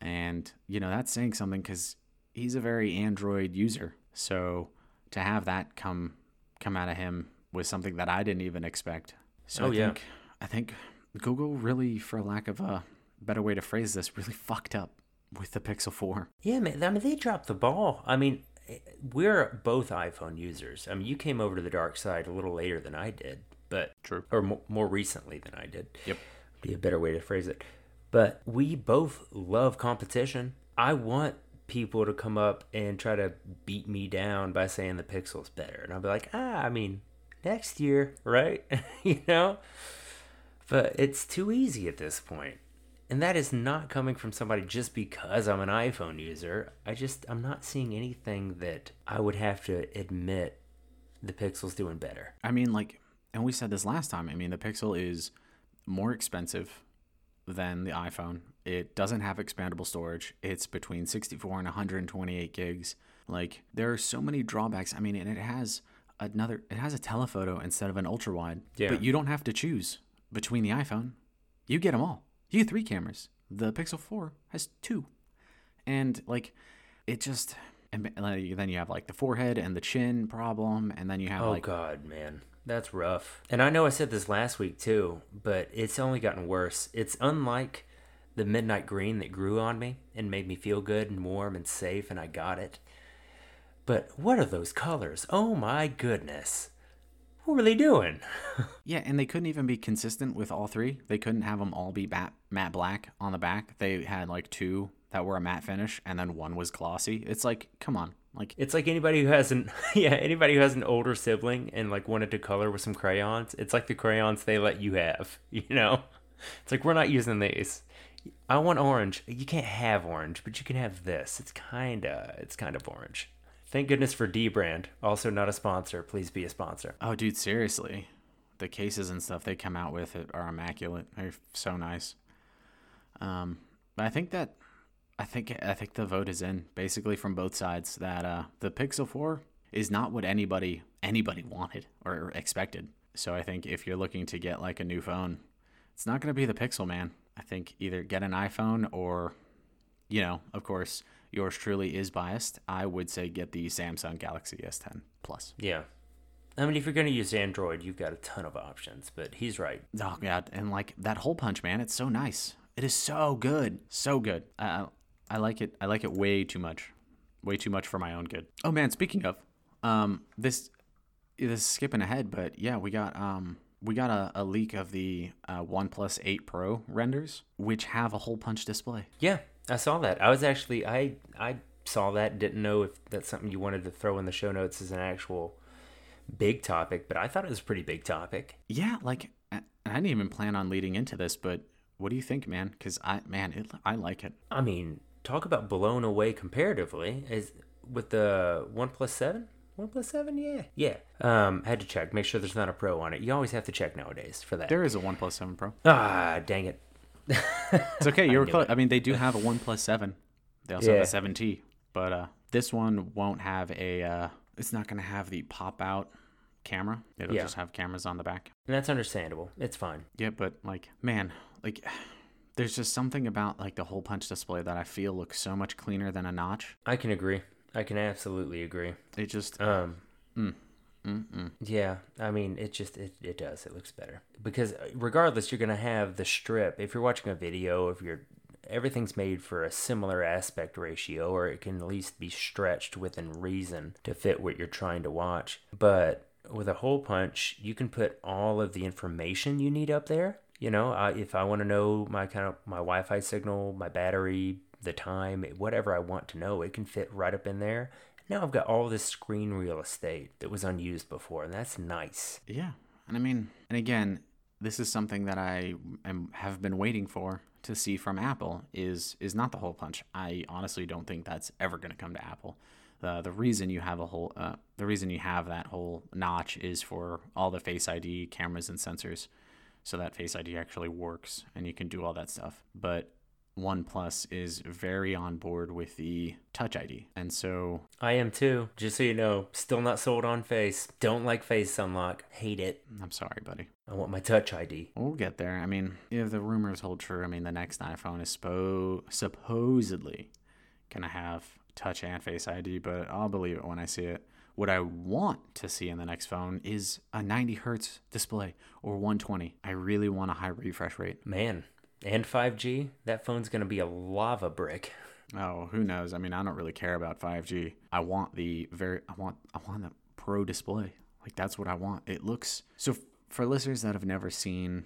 and you know that's saying something because he's a very Android user. So to have that come come out of him was something that I didn't even expect. So Oh, I yeah. think I think Google really, for lack of a better way to phrase this, really fucked up with the Pixel 4. Yeah, man. I mean, they dropped the ball. I mean, we're both iPhone users. I mean, you came over to the dark side a little later than I did, but True. or mo- more recently than I did. Yep. Be a better way to phrase it. But we both love competition. I want people to come up and try to beat me down by saying the Pixel's better, and I'll be like, ah, I mean, next year, right? you know. But it's too easy at this point. And that is not coming from somebody just because I'm an iPhone user. I just, I'm not seeing anything that I would have to admit the Pixel's doing better. I mean, like, and we said this last time. I mean, the Pixel is more expensive than the iPhone. It doesn't have expandable storage. It's between 64 and 128 gigs. Like, there are so many drawbacks. I mean, and it has another, it has a telephoto instead of an ultra wide. Yeah. But you don't have to choose between the iPhone. You get them all. You get three cameras. The Pixel 4 has two. And, like, it just, and then you have, like, the forehead and the chin problem. And then you have, Oh like, Oh, god, man. That's rough. And I know I said this last week too, but it's only gotten worse. It's unlike the midnight green that grew on me and made me feel good and warm and safe and I got it. But what are those colors? Oh my goodness. What were they doing? Yeah, and they couldn't even be consistent with all three. They couldn't have them all be matte, matte black on the back. They had like two that were a matte finish, and then one was glossy. It's like, come on, like It's like anybody who has an yeah, anybody who has an older sibling and like wanted to color with some crayons. It's like the crayons they let you have, you know? It's like we're not using these. I want orange. You can't have orange, but you can have this. It's kind of it's kind of orange. Thank goodness for dbrand. Also not a sponsor. Please be a sponsor. Oh, dude, seriously. The cases and stuff they come out with it are immaculate. They're so nice. Um, but I think that I think I think the vote is in basically from both sides that uh, the Pixel 4 is not what anybody anybody wanted or expected. So I think if you're looking to get like a new phone, it's not going to be the Pixel, man. I think either get an iPhone or you know, of course, yours truly is biased. I would say get the Samsung Galaxy S10 Plus. Yeah. I mean, if you're going to use Android, you've got a ton of options, but he's right. Oh god, and like that hole punch, man, it's so nice. It is so good, so good. I I like it. I like it way too much, way too much for my own good. Oh man, speaking of, um, this this is skipping ahead, but yeah, we got um we got a, a leak of the uh, OnePlus 8 Pro renders, which have a hole punch display. Yeah, I saw that. I was actually I I saw that. Didn't know if that's something you wanted to throw in the show notes as an actual big topic, but I thought it was a pretty big topic. Yeah, like I I didn't even plan on leading into this, but what do you think, man? Because I man, it, I like it. I mean, talk about blown away comparatively is with the OnePlus Seven. OnePlus Seven, yeah, yeah. Um, had to check, make sure there's not a Pro on it. You always have to check nowadays for that. There is a one 7 Pro. ah, dang it. It's okay. You were close. it. I mean, they do have a OnePlus Seven. They also Yeah. have a Seven T, but uh, this one won't have a. Uh, it's not going to have the pop out camera. It'll Yeah. just have cameras on the back. And that's understandable. It's fine. Yeah, but like, man, like, there's just something about like the hole punch display that I feel looks so much cleaner than a notch. I can agree. I can absolutely agree. It just, Um, mm, Mm-mm. Yeah, I mean, it just it, it does. It looks better because uh, regardless, you're gonna have the strip. If you're watching a video, if you're everything's made for a similar aspect ratio, or it can at least be stretched within reason to fit what you're trying to watch. But with a hole punch, you can put all of the information you need up there. You know, I, if I want to know my kind of my Wi-Fi signal, my battery, the time, whatever I want to know, it can fit right up in there. Now I've got all this screen real estate that was unused before, and that's nice. Yeah, and I mean, and again, this is something that I am, have been waiting for to see from Apple is is not the hole punch. I honestly don't think that's ever going to come to Apple. The the reason you have a whole uh, the reason you have that whole notch is for all the Face ID cameras and sensors, so that Face ID actually works and you can do all that stuff. But OnePlus is very on board with the Touch ID. And so I am too. Just so you know, still not sold on Face. Don't like Face Unlock. Hate it. I'm sorry, buddy. I want my Touch ID. We'll get there. I mean, if the rumors hold true, I mean, the next iPhone is spo- supposedly going to have Touch and Face ID, but I'll believe it when I see it. What I want to see in the next phone is a 90 hertz display or 120. I really want a high refresh rate. Man, and 5G, that phone's going to be a lava brick. Oh, who knows? I mean, I don't really care about 5G. I want the very I want I want the pro display. Like that's what I want. It looks so f- for listeners that have never seen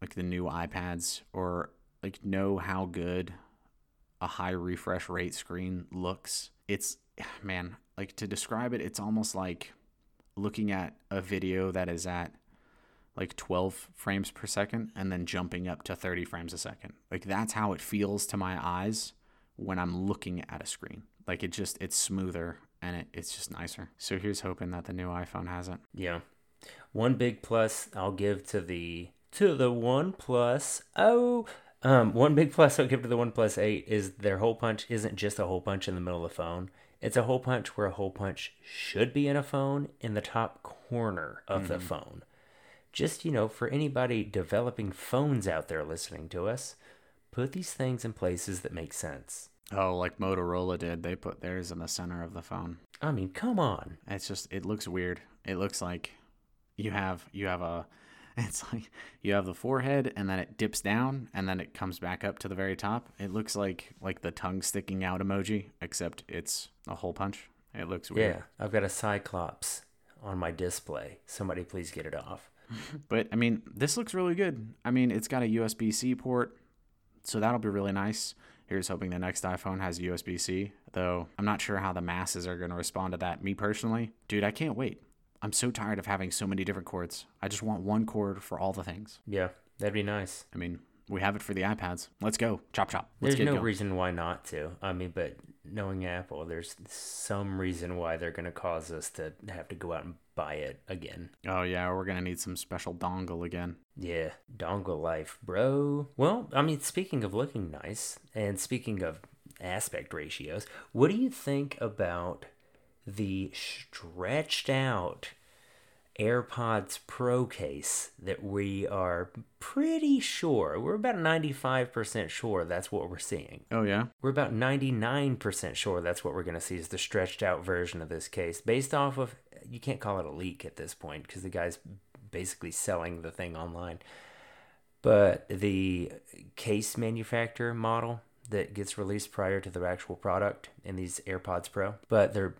like the new iPads or like know how good a high refresh rate screen looks. It's man, like to describe it, it's almost like looking at a video that is at like 12 frames per second and then jumping up to 30 frames a second. Like that's how it feels to my eyes when I'm looking at a screen. Like it just it's smoother and it, it's just nicer. So here's hoping that the new iPhone has it. Yeah. One big plus I'll give to the to the OnePlus. Oh, um, one big plus I'll give to the OnePlus Eight is their hole punch isn't just a hole punch in the middle of the phone. It's a hole punch where a hole punch should be in a phone in the top corner of mm-hmm. the phone just, you know, for anybody developing phones out there listening to us, put these things in places that make sense. Oh, like Motorola did. They put theirs in the center of the phone. I mean, come on. It's just it looks weird. It looks like you have you have a it's like you have the forehead and then it dips down and then it comes back up to the very top. It looks like like the tongue sticking out emoji except it's a hole punch. It looks weird. Yeah, I've got a cyclops on my display. Somebody please get it off. But I mean, this looks really good. I mean, it's got a USB C port, so that'll be really nice. Here's hoping the next iPhone has USB C, though I'm not sure how the masses are going to respond to that. Me personally, dude, I can't wait. I'm so tired of having so many different cords. I just want one cord for all the things. Yeah, that'd be nice. I mean, we have it for the iPads. Let's go. Chop chop. Let's There's no going. reason why not to. I mean, but knowing Apple, there's some reason why they're going to cause us to have to go out and buy it again. Oh yeah, we're gonna need some special dongle again. Yeah, dongle life, bro. Well, I mean, speaking of looking nice, and speaking of aspect ratios, what do you think about the stretched out AirPods Pro case that we are pretty sure, we're about 95% sure that's what we're seeing. Oh, yeah? We're about 99% sure that's what we're going to see is the stretched out version of this case based off of you can't call it a leak at this point because the guy's basically selling the thing online. But the case manufacturer model that gets released prior to the actual product in these AirPods Pro, but they're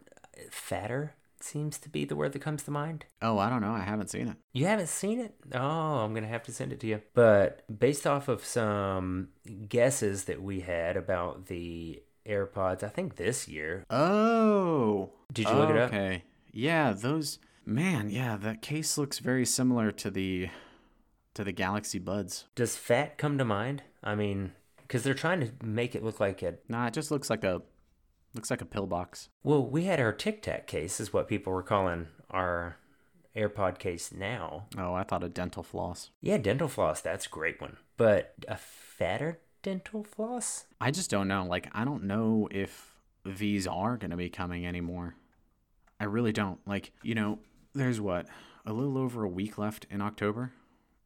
fatter seems to be the word that comes to mind. Oh, I don't know. I haven't seen it. You haven't seen it? Oh, I'm going to have to send it to you. But based off of some guesses that we had about the AirPods, I think this year. Oh. Did you look it up? Okay. Yeah, those man, yeah, that case looks very similar to the to the Galaxy Buds. Does fat come to mind? I mean, because they're trying to make it look like it. Nah, it just looks like a looks like a pillbox. Well, we had our Tic Tac case, is what people were calling our AirPod case now. Oh, I thought a dental floss. Yeah, dental floss. That's a great one. But a fatter dental floss? I just don't know. Like, I don't know if these are going to be coming anymore. I really don't. Like, you know, there's what a little over a week left in October,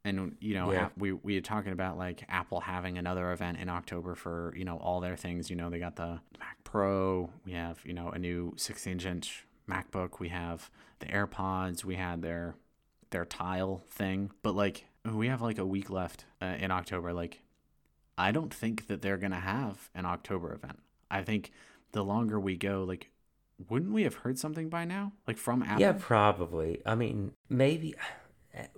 and you know, yeah. we we are talking about like Apple having another event in October for you know all their things. You know, they got the Mac Pro. We have you know a new 16 inch MacBook, we have the AirPods, we had their their tile thing, but like we have like a week left uh, in October. Like, I don't think that they're gonna have an October event. I think the longer we go, like, wouldn't we have heard something by now, like from Apple? Yeah, probably. I mean, maybe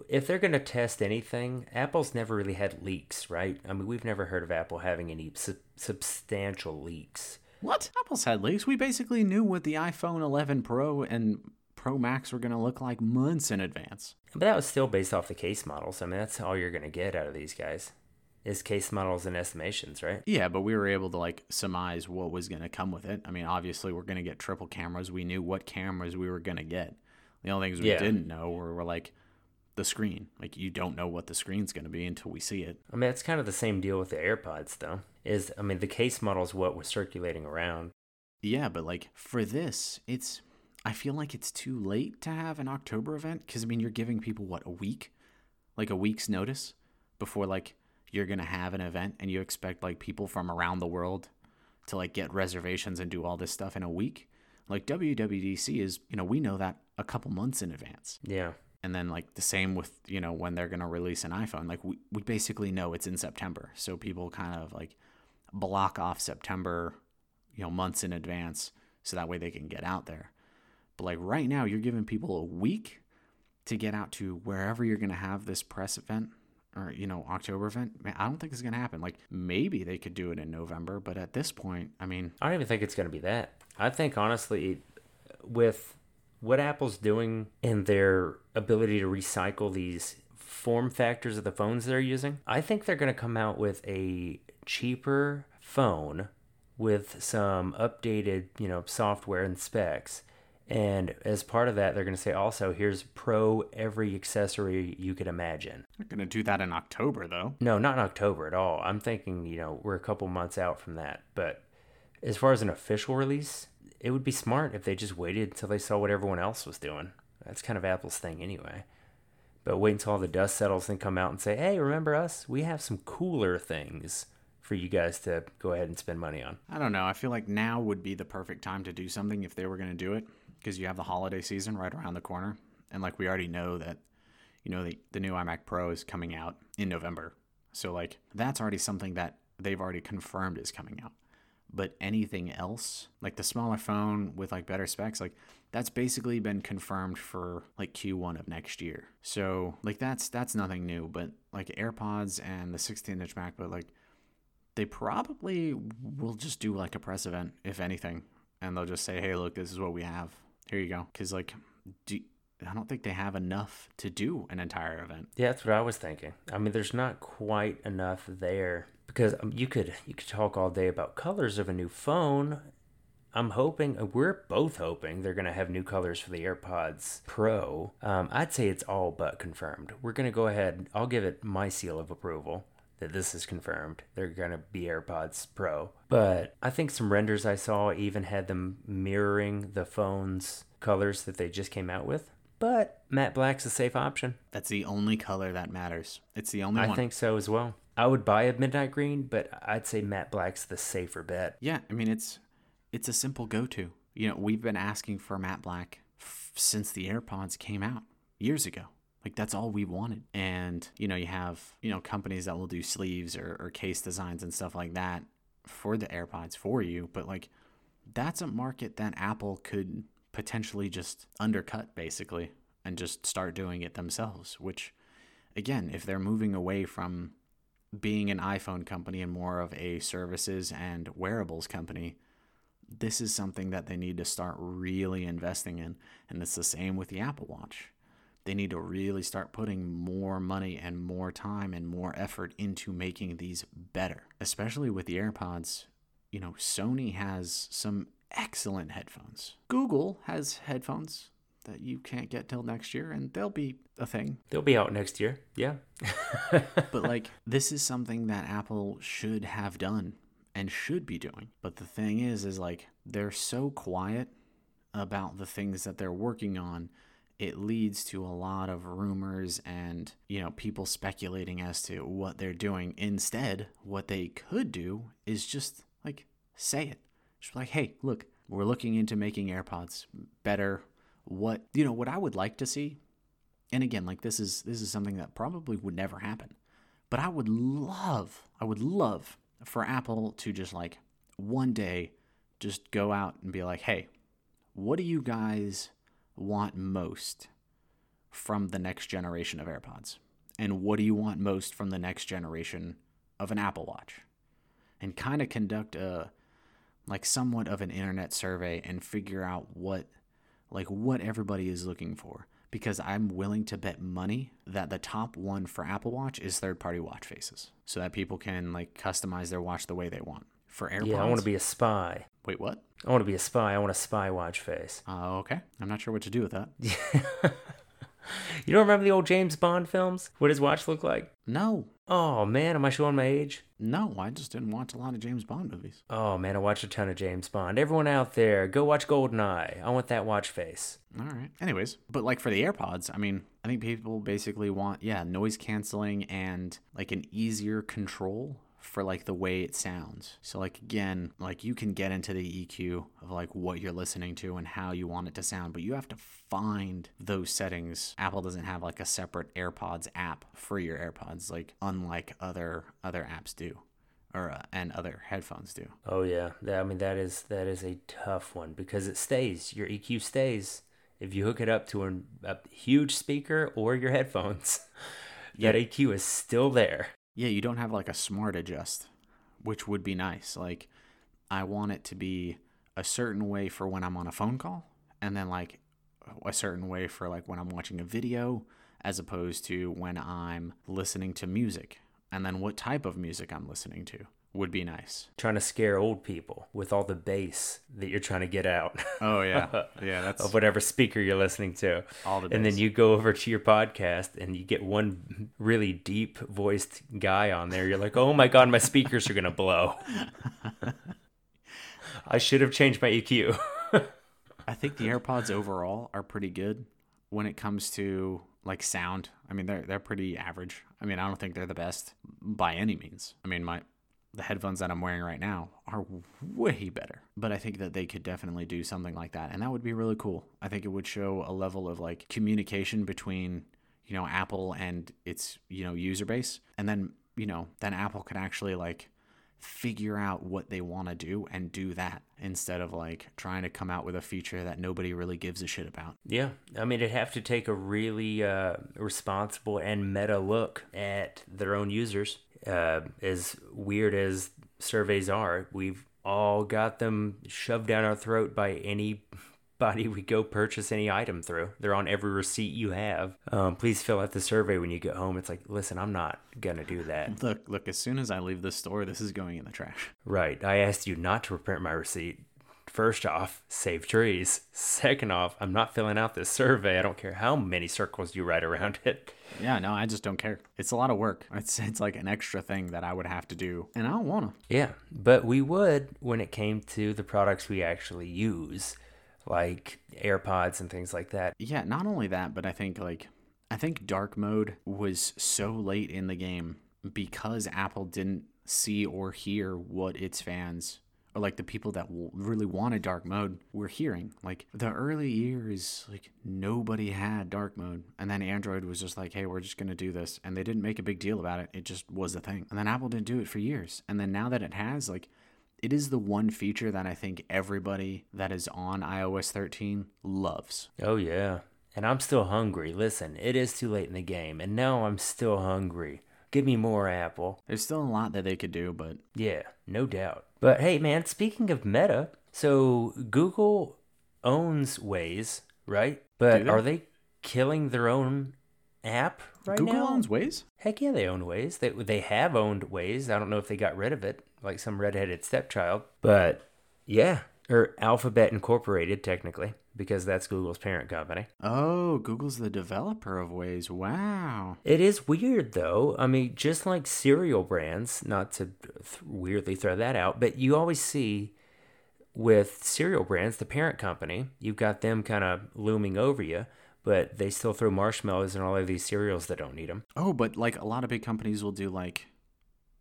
if they're going to test anything, Apple's never really had leaks, right? I mean, we've never heard of Apple having any su- substantial leaks. What? Apple's had leaks. We basically knew what the iPhone 11 Pro and Pro Max were going to look like months in advance. But that was still based off the case models. I mean, that's all you're going to get out of these guys is case models and estimations, right? Yeah, but we were able to like surmise what was going to come with it. I mean, obviously, we're going to get triple cameras. We knew what cameras we were going to get. The only things we Yeah. didn't know were, were like the screen. Like you don't know what the screen's going to be until we see it. I mean, it's kind of the same deal with the AirPods, though. Is I mean, the case model is what was circulating around. Yeah, but like for this, it's I feel like it's too late to have an October event cuz I mean, you're giving people what, a week? Like a week's notice before like you're going to have an event and you expect like people from around the world to like get reservations and do all this stuff in a week? Like WWDC is, you know, we know that a couple months in advance. Yeah. And then like the same with, you know, when they're going to release an iPhone. Like we we basically know it's in September. So people kind of like block off September, you know, months in advance so that way they can get out there. But like right now you're giving people a week to get out to wherever you're going to have this press event or you know October event. Man, I don't think it's going to happen. Like maybe they could do it in November, but at this point, I mean, I don't even think it's going to be that. I think honestly, with what Apple's doing and their ability to recycle these form factors of the phones they're using, I think they're going to come out with a cheaper phone with some updated, you know, software and specs. And as part of that, they're going to say also, here's pro every accessory you could imagine. they're going to do that in October though. No, not in October at all. I'm thinking, you know, we're a couple months out from that. But as far as an official release, it would be smart if they just waited until they saw what everyone else was doing. That's kind of Apple's thing anyway. But wait until all the dust settles and come out and say, hey, remember us? We have some cooler things for you guys to go ahead and spend money on. I don't know. I feel like now would be the perfect time to do something if they were going to do it because you have the holiday season right around the corner. And like we already know that, you know, the, the new iMac Pro is coming out in November. So like that's already something that they've already confirmed is coming out. But anything else, like the smaller phone with like better specs, like that's basically been confirmed for like Q1 of next year. So like that's that's nothing new. But like AirPods and the 16 inch MacBook, like they probably will just do like a press event, if anything, and they'll just say, "Hey, look, this is what we have. Here you go." Because like, do, I don't think they have enough to do an entire event. Yeah, that's what I was thinking. I mean, there's not quite enough there because um, you could you could talk all day about colors of a new phone. I'm hoping uh, we're both hoping they're gonna have new colors for the AirPods Pro. Um, I'd say it's all but confirmed. We're gonna go ahead. I'll give it my seal of approval that this is confirmed. They're gonna be AirPods Pro. But I think some renders I saw even had them mirroring the phone's colors that they just came out with. But matte black's a safe option. That's the only color that matters. It's the only I one. think so as well. I would buy a midnight green, but I'd say matte black's the safer bet. Yeah, I mean it's it's a simple go-to. You know, we've been asking for matte black f- since the AirPods came out years ago. Like that's all we wanted. And you know, you have you know companies that will do sleeves or, or case designs and stuff like that for the AirPods for you, but like that's a market that Apple could potentially just undercut basically and just start doing it themselves. Which, again, if they're moving away from being an iPhone company and more of a services and wearables company, this is something that they need to start really investing in. And it's the same with the Apple Watch. They need to really start putting more money and more time and more effort into making these better, especially with the AirPods. You know, Sony has some excellent headphones. Google has headphones that you can't get till next year, and they'll be a thing. They'll be out next year. Yeah. But like, this is something that Apple should have done and should be doing. But the thing is, is like, they're so quiet about the things that they're working on. It leads to a lot of rumors and, you know, people speculating as to what they're doing. Instead, what they could do is just like say it. Be like, hey, look, We're looking into making AirPods better. What you know, what I would like to see, and again, like this is this is something that probably would never happen. But I would love, I would love for Apple to just like one day just go out and be like, hey, what do you guys want most from the next generation of AirPods? And what do you want most from the next generation of an Apple Watch? And kind of conduct a like somewhat of an internet survey and figure out what like what everybody is looking for because I'm willing to bet money that the top one for Apple Watch is third party watch faces so that people can like customize their watch the way they want. For AirPods, Yeah, I want to be a spy. Wait, what? I want to be a spy. I want a spy watch face. Uh, okay. I'm not sure what to do with that. You don't remember the old James Bond films? What his watch looked like? No, Oh man, am I showing my age? no, I just didn't watch a lot of James Bond movies. Oh man, I watched a ton of James Bond. Everyone out there, go watch GoldenEye. I want that watch face. All right. Anyways, but like for the AirPods, I mean, I think people basically want, yeah, noise canceling and like an easier control for like the way it sounds. So like again, like you can get into the EQ of like what you're listening to and how you want it to sound, but you have to find those settings. Apple doesn't have like a separate AirPods app for your AirPods like unlike other other apps do or uh, and other headphones do. Oh yeah, that, I mean that is that is a tough one because it stays. Your EQ stays if you hook it up to an, a huge speaker or your headphones. That EQ is still there. Yeah, you don't have like a smart adjust, which would be nice. Like, I want it to be a certain way for when I'm on a phone call, and then like a certain way for like when I'm watching a video, as opposed to when I'm listening to music. And then what type of music I'm listening to would be nice. Trying to scare old people with all the bass that you're trying to get out Oh yeah, yeah, that's of whatever speaker you're listening to. all the. And then you go over to your podcast and you get one really deep voiced guy on there. You're like, oh my God, my speakers are going to blow. I should have changed my EQ. I think the AirPods overall are pretty good when it comes to like sound. I mean, they're they're pretty average. I mean, I don't think they're the best by any means. I mean, my the headphones that I'm wearing right now are way better. But I think that they could definitely do something like that, and that would be really cool. I think it would show a level of like communication between you know Apple and its you know user base, and then you know then Apple can actually like figure out what they want to do and do that instead of like trying to come out with a feature that nobody really gives a shit about. Yeah, I mean, it'd have to take a really uh, responsible and meta look at their own users. Uh, as weird as surveys are, we've all got them shoved down our throat by we go purchase any item through. They're on every receipt you have. Um, please fill out the survey when you get home. It's like, listen, I'm not gonna do that. Look, look, as soon as I leave this store, this is going in the trash. Right. I asked you not to print my receipt. First off, save trees. Second off, I'm not filling out this survey. I don't care how many circles you write around it. Yeah, no, I just don't care. It's a lot of work. It's it's like an extra thing that I would have to do, and I don't want to. Yeah, but we would when it came to the products we actually use, like AirPods and things like that. Yeah, not only that, but I think like I think dark mode was so late in the game because Apple didn't see or hear what its fans or like the people that w- really wanted dark mode were hearing. Like the early years, like nobody had dark mode, and then Android was just like, "Hey, we're just gonna do this," and they didn't make a big deal about it. It just was a thing, and then Apple didn't do it for years, and then now that it has, like. It is the one feature that I think everybody that is on iOS 13 loves. Oh, yeah. And I'm still hungry. Listen, it is too late in the game, and now I'm still hungry. Give me more Apple. There's still a lot that they could do, but Yeah, no doubt. But hey, man, speaking of Meta, so Google owns Waze, right? But are they killing their own app right Google now? owns Waze. Heck yeah, they own Waze. They they have owned Waze. I don't know if they got rid of it, like some redheaded stepchild. But yeah, or Alphabet Incorporated, technically, because that's Google's parent company. Oh, Google's the developer of Waze. Wow. It is weird though. I mean, just like cereal brands, not to th- weirdly throw that out, but you always see with cereal brands, the parent company, you've got them kind of looming over you, but they still throw marshmallows in all of these cereals that don't need them. Oh, but like a lot of big companies will do like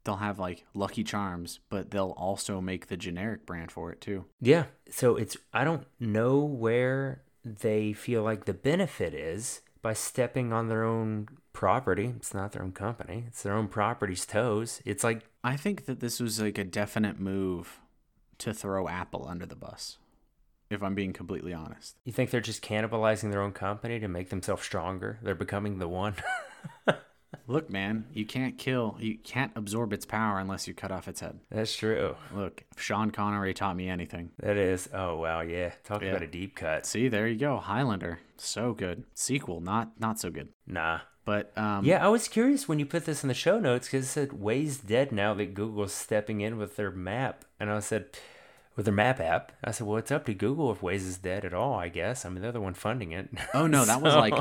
they'll have like Lucky Charms, but they'll also make the generic brand for it too. Yeah. So it's I don't know where they feel like the benefit is by stepping on their own property. It's not their own company. It's their own property's toes. It's like I think that this was like a definite move to throw Apple under the bus. If I'm being completely honest. you think they're just cannibalizing their own company to make themselves stronger. They're becoming the one. Look, man, you can't kill, you can't absorb its power unless you cut off its head. That's true. Look, Sean Connery taught me anything. That is. Oh wow, yeah. Talk Yeah. about a deep cut. See, there you go. Highlander. So good. Sequel, not not so good. Nah. But um Yeah, I was curious when you put this in the show notes because it said Waze dead now that Google's stepping in with their map, and I said, with their map app. I said, well, it's up to Google if Waze is dead at all. I guess. I mean, they're the one funding it. Oh no, that was like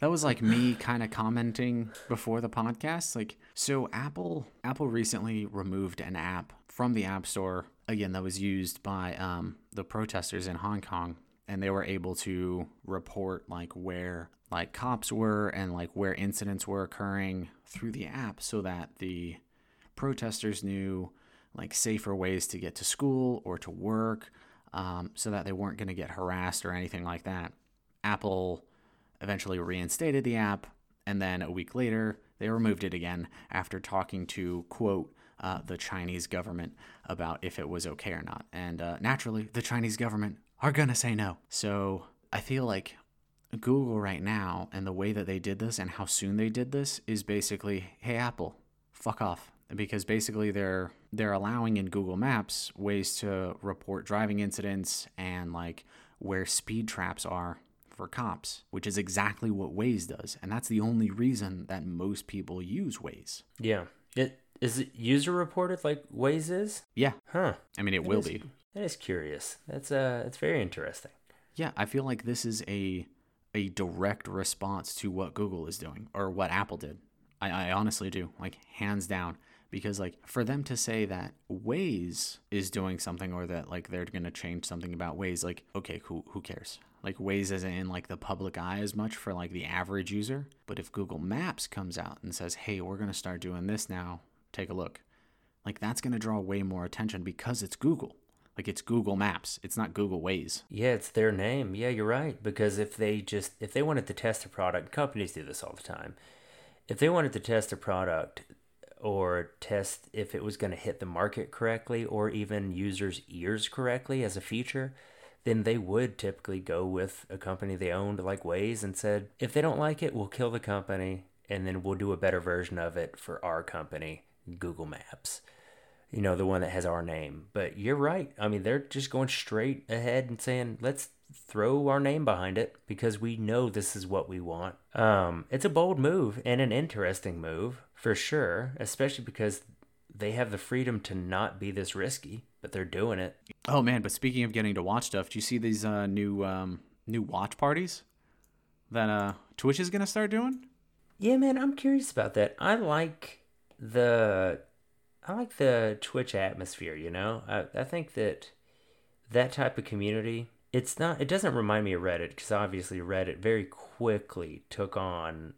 that was like me kind of commenting before the podcast. Like so Apple Apple recently removed an app from the App Store again that was used by um, the protesters in Hong Kong and they were able to report like where like cops were and like where incidents were occurring through the app so that the protesters knew like safer ways to get to school or to work um, so that they weren't going to get harassed or anything like that. Apple eventually reinstated the app, and then a week later, they removed it again after talking to, quote, uh, the Chinese government about if it was okay or not. And uh, naturally, the Chinese government are going to say no. So I feel like Google right now and the way that they did this and how soon they did this is basically, hey, Apple, fuck off. Because basically they're they're allowing in Google Maps ways to report driving incidents and like where speed traps are for cops, which is exactly what Waze does. And that's the only reason that most people use Waze. yeah. It is it user reported like Waze is? Yeah, Huh. I mean it That will is- be. That is curious. That's uh, it's very interesting. Yeah, I feel like this is a a direct response to what Google is doing or what Apple did. I, I honestly do, like hands down. Because like for them to say that Waze is doing something or that like they're gonna change something about Waze, like okay, who who cares? Like Waze isn't in like the public eye as much for like the average user. But if Google Maps comes out and says, hey, we're gonna start doing this now, take a look. Like that's gonna draw way more attention because it's Google. Like it's Google Maps. It's not Google Waze. Yeah, it's their name. Yeah, you're right. Because if they just if they wanted to test a product, companies do this all the time. If they wanted to test a product or test if it was going to hit the market correctly or even users' ears correctly as a feature, then they would typically go with a company they owned like Waze and said, if they don't like it, we'll kill the company and then we'll do a better version of it for our company, Google Maps you know, the one that has our name. But you're right. I mean, they're just going straight ahead and saying, let's throw our name behind it because we know this is what we want. Um, it's a bold move and an interesting move for sure, especially because they have the freedom to not be this risky, but they're doing it. Oh man, but speaking of getting to watch stuff, do you see these uh, new um, new watch parties that uh, Twitch is gonna start doing? Yeah, man, I'm curious about that. I like the I like the Twitch atmosphere, you know? I, I think that that type of community, it's not it doesn't remind me of Reddit because obviously Reddit very quickly took on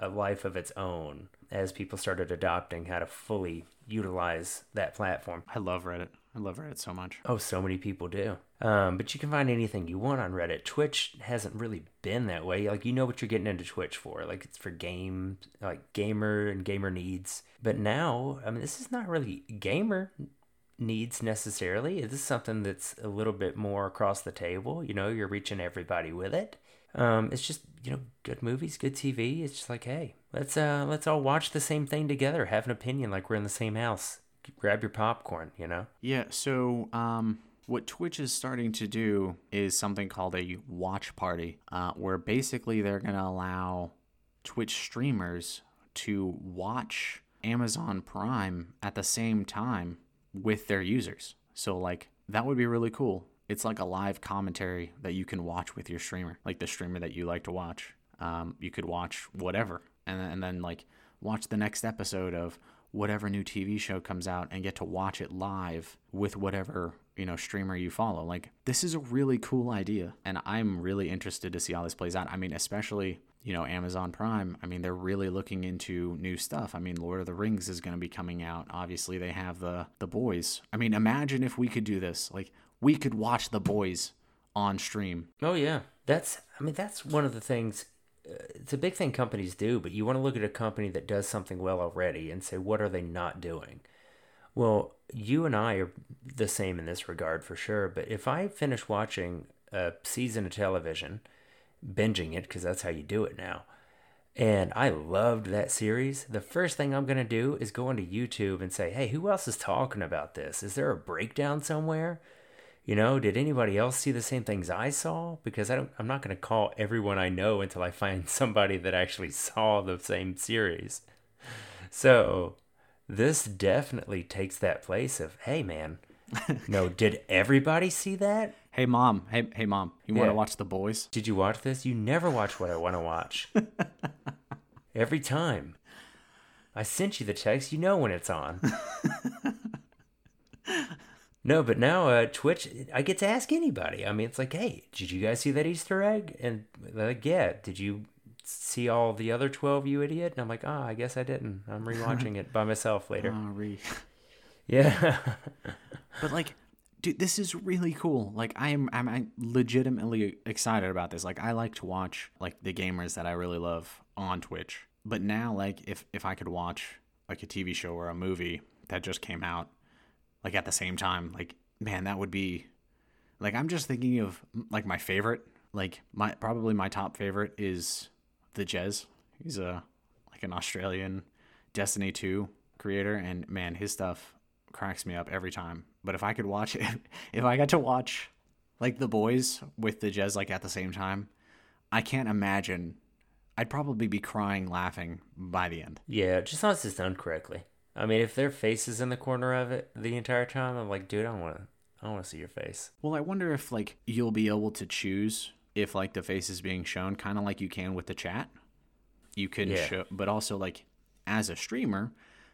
a life of its own as people started adopting how to fully utilize that platform. I love Reddit. I love Reddit so much. Oh, so many people do. Um, but you can find anything you want on Reddit. Twitch hasn't really been that way. Like you know what you're getting into Twitch for. Like it's for game, like gamer and gamer needs. But now, I mean, this is not really gamer needs necessarily. This is something that's a little bit more across the table. You know, you're reaching everybody with it. Um, it's just you know good movies, good TV. It's just like hey, let's uh let's all watch the same thing together, have an opinion like we're in the same house. Grab your popcorn, you know. Yeah. So um, what Twitch is starting to do is something called a watch party, uh, where basically they're gonna allow Twitch streamers to watch Amazon Prime at the same time with their users. So like that would be really cool. It's like a live commentary that you can watch with your streamer, like the streamer that you like to watch. Um, you could watch whatever, and and then like watch the next episode of whatever new TV show comes out and get to watch it live with whatever you know streamer you follow. Like this is a really cool idea, and I'm really interested to see how this plays out. I mean, especially you know, Amazon Prime, I mean, they're really looking into new stuff. I mean, Lord of the Rings is going to be coming out. Obviously, they have the the boys. I mean, imagine if we could do this. Like, we could watch the boys on stream. Oh yeah, that's. I mean, that's one of the things. Uh, it's a big thing companies do, but you want to look at a company that does something well already and say, what are they not doing? Well, you and I are the same in this regard for sure. But if I finish watching a season of television, binging it because that's how you do it now, and I loved that series, the first thing I'm going to do is go onto YouTube and say, hey, who else is talking about this? Is there a breakdown somewhere? You know, did anybody else see the same things I saw? Because I don't, I'm not going to call everyone I know until I find somebody that actually saw the same series. So this definitely takes that place of, hey, man, no, did everybody see that? Hey mom, hey hey mom, you want to watch the boys? Did you watch this? You never watch what I want to watch. Every time. I sent you the text, you know when it's on. No, but now uh, Twitch, I get to ask anybody. I mean, it's like, hey, did you guys see that Easter egg? And they're like, yeah. Did you see all the other 12, you idiot? And I'm like, ah, I guess I didn't. I'm rewatching it by myself later. Oh, re- Yeah. But like, dude, this is really cool. Like, I am I'm, I'm legitimately excited about this. Like, I like to watch like the gamers that I really love on Twitch. But now, like, if if I could watch like a TV show or a movie that just came out, like at the same time, like, man, that would be like I'm just thinking of like my favorite. Like my probably my top favorite is the Jez. He's a like an Australian Destiny 2 creator and man, his stuff cracks me up every time. But if I could watch it, if I got to watch like the boys with the Jez like at the same time, I can't imagine. I'd probably be crying laughing by the end. Yeah, just unless it's done correctly. I mean, if their face is in the corner of it the entire time, I'm like, dude, I don't want to. I don't want to see your face. Well, I wonder if like you'll be able to choose if like the face is being shown, kind of like you can with the chat. You can Yeah. show, but also like as a streamer,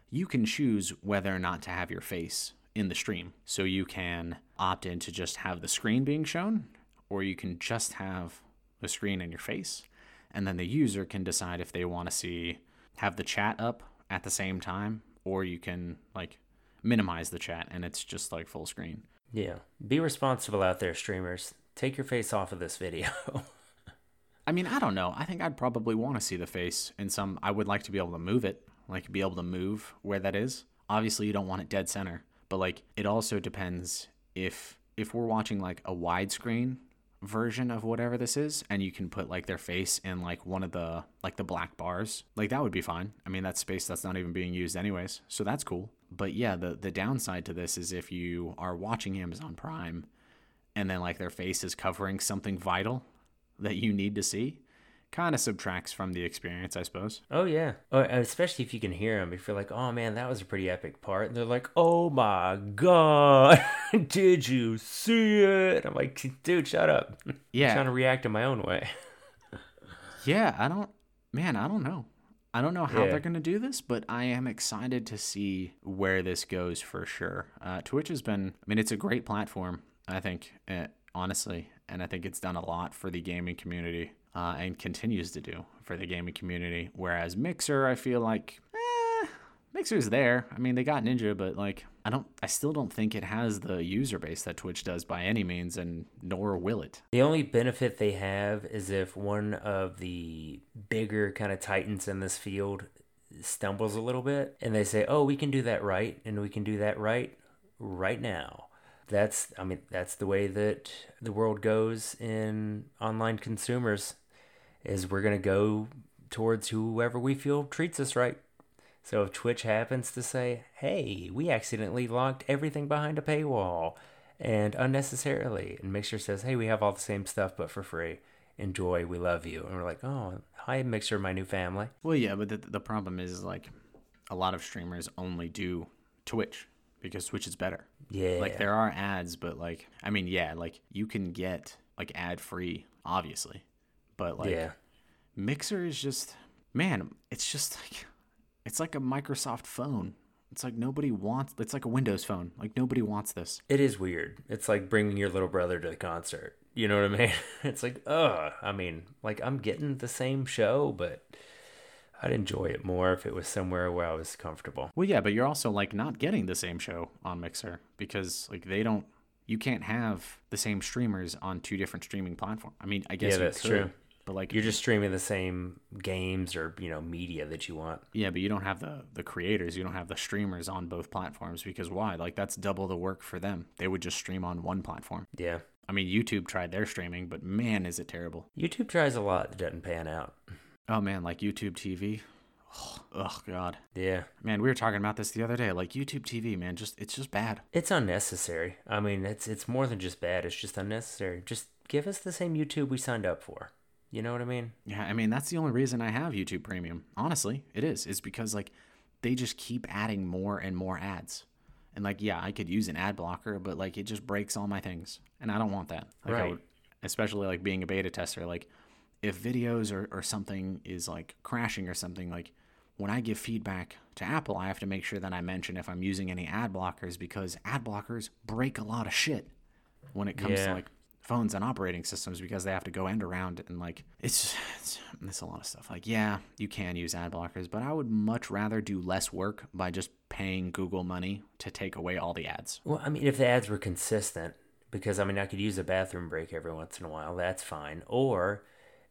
you can choose whether or not to have your face in the stream. So you can opt in to just have the screen being shown, or you can just have the screen and your face, and then the user can decide if they want to see have the chat up at the same time, or you can like minimize the chat and it's just like full screen. Yeah, be responsible out there, streamers. Take your face off of this video. I mean, I don't know. I think I'd probably want to see the face in some. I would like to be able to move it, like be able to move where that is. Obviously, you don't want it dead center, but like it also depends if if we're watching like a widescreen version of whatever this is, and you can put like their face in like one of the like the black bars, like that would be fine. I mean, that's space that's not even being used anyways, so that's cool. But yeah, the the downside to this is if you are watching Amazon Prime, and then like their face is covering something vital that you need to see kind of subtracts from the experience i suppose oh yeah, oh, especially if you can hear them. If you're like, oh man, that was a pretty epic part, and they're like, oh my god, did you see it? I'm like, dude, shut up. Yeah, I'm trying to react in my own way. yeah i don't man i don't know i don't know how Yeah. they're going to do this but i am excited to see where this goes for sure uh, twitch has been i mean it's a great platform i think uh, honestly and i think it's done a lot for the gaming community uh, and continues to do for the gaming community. Whereas mixer i feel like eh, mixer's there. I mean they got ninja but like i don't i still don't think it has the user base that twitch does by any means and nor will it. The only benefit they have is if one of the bigger kind of titans in this field stumbles a little bit and they say, "Oh, we can do that right and we can do that right right now." That's I mean, that's the way that the world goes in online consumers is we're going to go towards whoever we feel treats us right. So if Twitch happens to say, "Hey, we accidentally locked everything behind a paywall," and unnecessarily, and Mixer says, "Hey, we have all the same stuff but for free. Enjoy, we love you," and we're like, "Oh, hi, Mixer, my new family." Well, yeah, but the, the problem is like a lot of streamers only do Twitch because Twitch is better. Yeah, Like there are ads, but like I mean, yeah, like you can get like ad free, obviously, but like yeah, Mixer is just man, it's just like it's like a Microsoft phone. It's like nobody wants. It's like a Windows phone. Like nobody wants this. it is weird. It's like bringing your little brother to the concert. You know what I mean? It's like, ugh. I mean, like I'm getting the same show, but I'd enjoy it more if it was somewhere where I was comfortable. Well, yeah, but you're also like not getting the same show on Mixer because like they don't. You can't have the same streamers on two different streaming platforms. I mean, I guess Yeah, that's could, true. But like, You're just streaming the same games or you know media that you want. yeah, but you don't have the the creators. You don't have the streamers on both platforms because why? Like that's double the work for them. They would just stream on one platform. Yeah, I mean, YouTube tried their streaming, but man, is it terrible. YouTube tries a lot that doesn't pan out. Oh man, like YouTube TV. Oh god, Yeah, man, we were talking about this the other day. Like YouTube TV, man, just it's just bad. it's unnecessary. I mean, it's it's more than just bad. It's just unnecessary. Just give us the same YouTube we signed up for. You know what I mean? Yeah, I mean that's the only reason I have YouTube Premium. Honestly, it is. Is because like they just keep adding more and more ads. And like, yeah, I could use an ad blocker, but like it just breaks all my things, and I don't want that. Like, I Right. would- especially like being a beta tester, like if videos or, or something is like crashing or something, like when I give feedback to Apple, I have to make sure that I mention if I'm using any ad blockers because ad blockers break a lot of shit when it comes to like phones and operating systems because they have to go end around and like it's, it's it's a lot of stuff. Like yeah, you can use ad blockers, but I would much rather do less work by just paying Google money to take away all the ads. Well, I mean, if the ads were consistent, because I mean, I could use a bathroom break every once in a while. That's fine. Or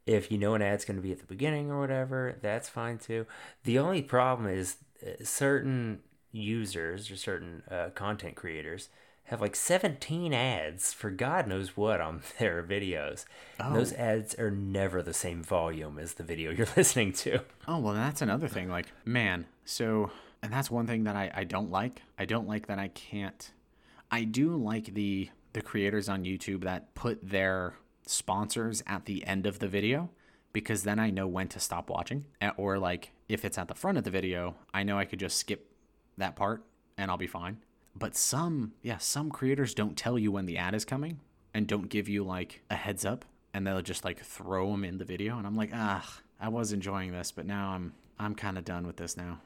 if you know an ad's going to be at the beginning or whatever, that's fine too. The only problem is uh, certain users or certain uh, content creators have like 17 ads for God knows what on their videos. And Those oh. ads are never the same volume as the video you're listening to. Oh well, that's another thing. Like man, so and that's one thing that I I don't like. I don't like that I can't. I do like the the creators on YouTube that put their sponsors at the end of the video because then I know when to stop watching. Or like if it's at the front of the video, I know I could just skip that part and I'll be fine. But some, yeah, some creators don't tell you when the ad is coming and don't give you like a heads up and they'll just like throw them in the video and I'm like, "Ah, I was enjoying this, but now I'm I'm kind of done with this now."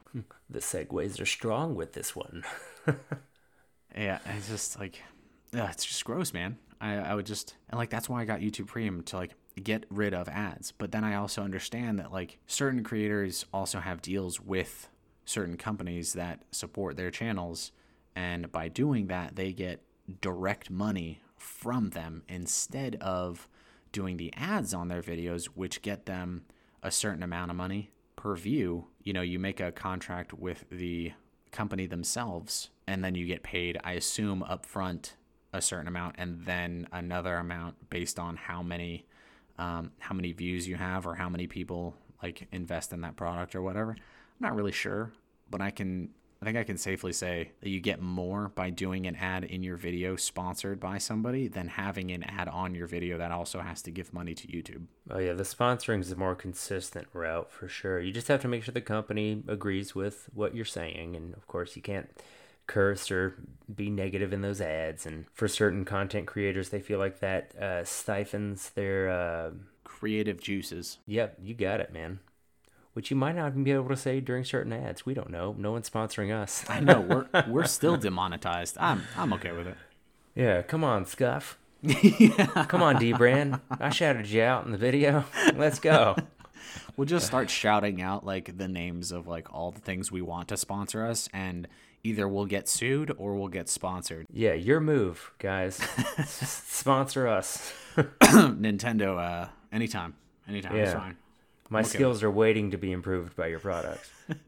The segues are strong with this one. Yeah, it's just like, yeah, it's just gross, man. I, I would just, and like, that's why I got YouTube Premium to like get rid of ads. But then I also understand that like certain creators also have deals with certain companies that support their channels. And by doing that, they get direct money from them instead of doing the ads on their videos, which get them a certain amount of money per view. You know, you make a contract with the company themselves and then you get paid i assume upfront a certain amount and then another amount based on how many um, how many views you have or how many people like invest in that product or whatever i'm not really sure but i can i think i can safely say that you get more by doing an ad in your video sponsored by somebody than having an ad on your video that also has to give money to youtube Oh yeah, the sponsoring is a more consistent route for sure. You just have to make sure the company agrees with what you're saying, and of course you can't curse or be negative in those ads. And for certain content creators, they feel like that uh, stifles their. Uh, creative juices yep, you got it, man. Which you might not even be able to say during certain ads. We don't know. No one's sponsoring us. i know we're we're still demonetized i'm i'm okay with it yeah, come on, Scuf. Come on, dbrand. I shouted you out in the video. Let's go. We'll just start shouting out like the names of like all the things we want to sponsor us, and either we'll get sued or we'll get sponsored. Yeah, your move, guys. Sponsor us. Nintendo, uh, anytime, anytime, Yeah. My Okay. skills are waiting to be improved by your products.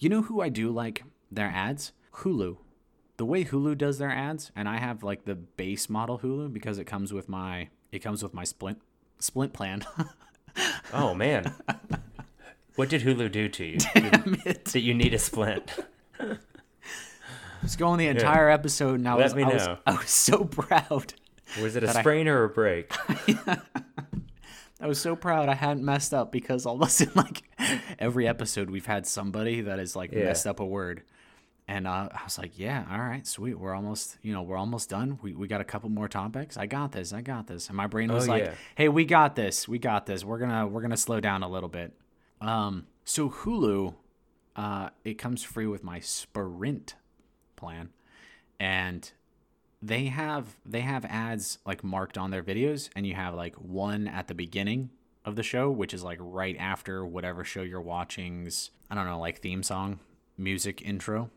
You know who I do like their ads? Hulu. The way Hulu does their ads, and I have like the base model Hulu because it comes with my it comes with my splint splint plan. Oh man. What did Hulu do to you? That you need a splint. was going the entire episode, and I Let was, me I was. I was so proud. Was it a That I- sprain or a break? I was so proud I hadn't messed up because all of a sudden, like every episode, we've had somebody that has like Yeah. messed up a word, and uh, I was like, "Yeah, all right, sweet, we're almost, you know, we're almost done. We we got a couple more topics. I got this, I got this." And my brain was Oh, like, yeah. "Hey, we got this, we got this. We're gonna we're gonna slow down a little bit." Um, so Hulu, uh, it comes free with my Sprint plan, and they have they have ads like marked on their videos and you have like one at the beginning of the show which is like right after whatever show you're watching's i don't know like theme song music intro.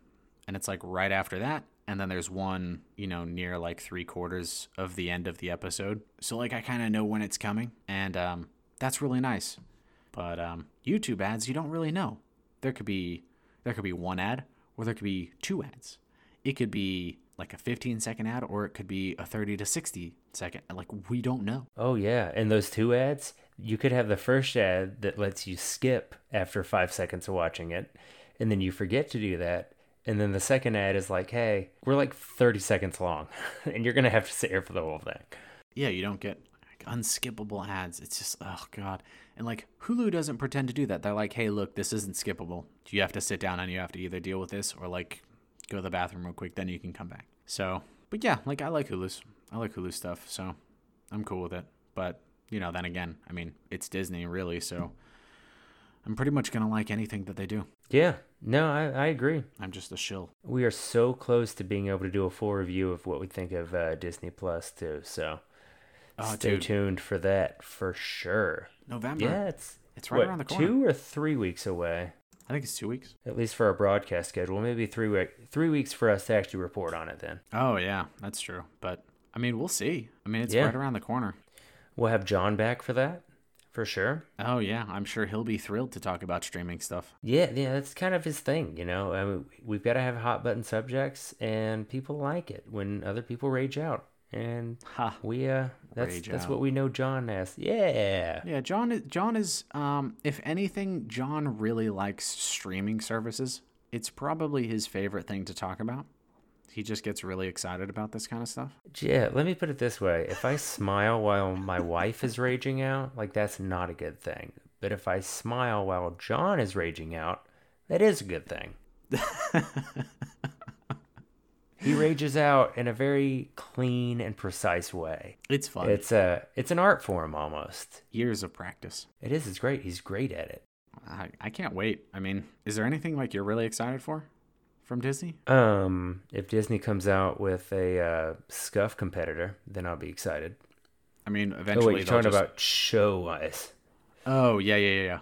And it's like right after that and then there's one you know near like three quarters of the end of the episode. So like i kind of know when it's coming and um, that's really nice. But um, youtube ads you don't really know. There could be there could be one ad or there could be two ads. It could be like a 15 second ad or it could be a 30 to 60 second like we don't know. Oh yeah, and those two ads, you could have the first ad that lets you skip after five seconds of watching it, and then you forget to do that, and then the second ad is like, "Hey, we're like thirty seconds long, and you're gonna have to sit here for the whole thing." yeah you don't get like, unskippable ads. It's just oh god. And like hulu doesn't pretend to do that. They're like hey look this isn't skippable. You have to sit down and you have to either deal with this or like go to the bathroom real quick then you can come back so but yeah like i like hulu's i like hulu stuff so i'm cool with it but you know then again i mean it's disney really so i'm pretty much gonna like anything that they do Yeah, no, I, I agree. i'm just a shill We are so close to being able to do a full review of what we think of uh, Disney Plus too. So Oh, stay dude. tuned for that for sure. november Yeah, it's it's right what, around the corner two or three weeks away. I think it's two weeks At least for our broadcast schedule, maybe three week, three weeks for us to actually report on it. Then oh yeah that's true but i mean we'll see i mean it's Yeah. right around the corner we'll have John back for that for sure. Oh yeah, I'm sure he'll be thrilled to talk about streaming stuff. Yeah, yeah, that's kind of his thing, you know. I mean, we've got to have hot button subjects, and people like it when other people rage out, and Ha. we uh, that's Rage that's out. what we know John as. Yeah, Yeah, John is John is um if anything, John really likes streaming services. It's probably his favorite thing to talk about. He just gets really excited about this kind of stuff. yeah. Let me put it this way: if I smile while my wife is raging out, like that's not a good thing. But if I smile while John is raging out, that is a good thing. he rages out in a very clean and precise way. It's fun. It's a it's an art form almost. Years of practice. It is. It's great. He's great at it. I, I can't wait. I mean, is there anything like you're really excited for from Disney? Um, if Disney comes out with a uh, Scuf competitor, then I'll be excited. I mean, Oh eventually wait, you're talking just- about show wise. Oh yeah, yeah, yeah, yeah.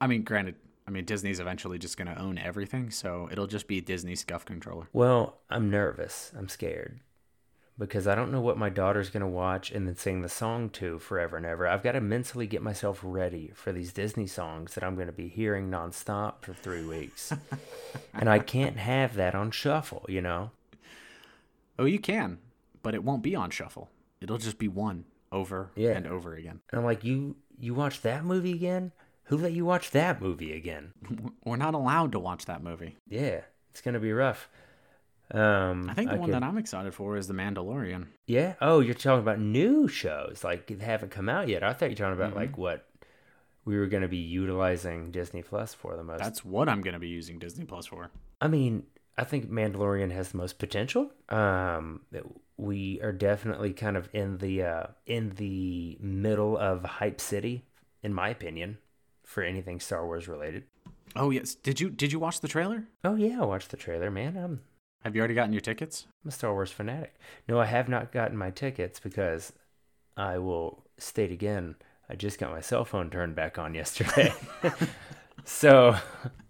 I mean, granted, I mean Disney's eventually just gonna own everything, so it'll just be Disney Scuf Controller. Well, I'm nervous. I'm scared because I don't know what my daughter's gonna watch and then sing the song to forever and ever. I've got to mentally get myself ready for these Disney songs that I'm gonna be hearing nonstop for three weeks, and I can't have that on shuffle. You know. Oh, you can, but it won't be on shuffle. It'll just be one over Yeah. and over again. And I'm like, you you watch that movie again? Who let you watch that movie again? We're not allowed to watch that movie. Yeah, it's gonna be rough. Um, I think the one could- that I'm excited for is The Mandalorian. yeah. Oh, you're talking about new shows like they haven't come out yet. I thought you were talking about Mm-hmm. like what we were gonna be utilizing Disney Plus for the most. That's what I'm gonna be using Disney Plus for. I mean, I think Mandalorian has the most potential. Um, we are definitely kind of in the uh, in the middle of hype city, in my opinion, for anything Star Wars related. Oh yes, did you did you watch the trailer? Oh yeah, I watched the trailer, man. I'm Have you already gotten your tickets? I'm a Star Wars fanatic. No, I have not gotten my tickets because I will state again, I just got my cell phone turned back on yesterday. so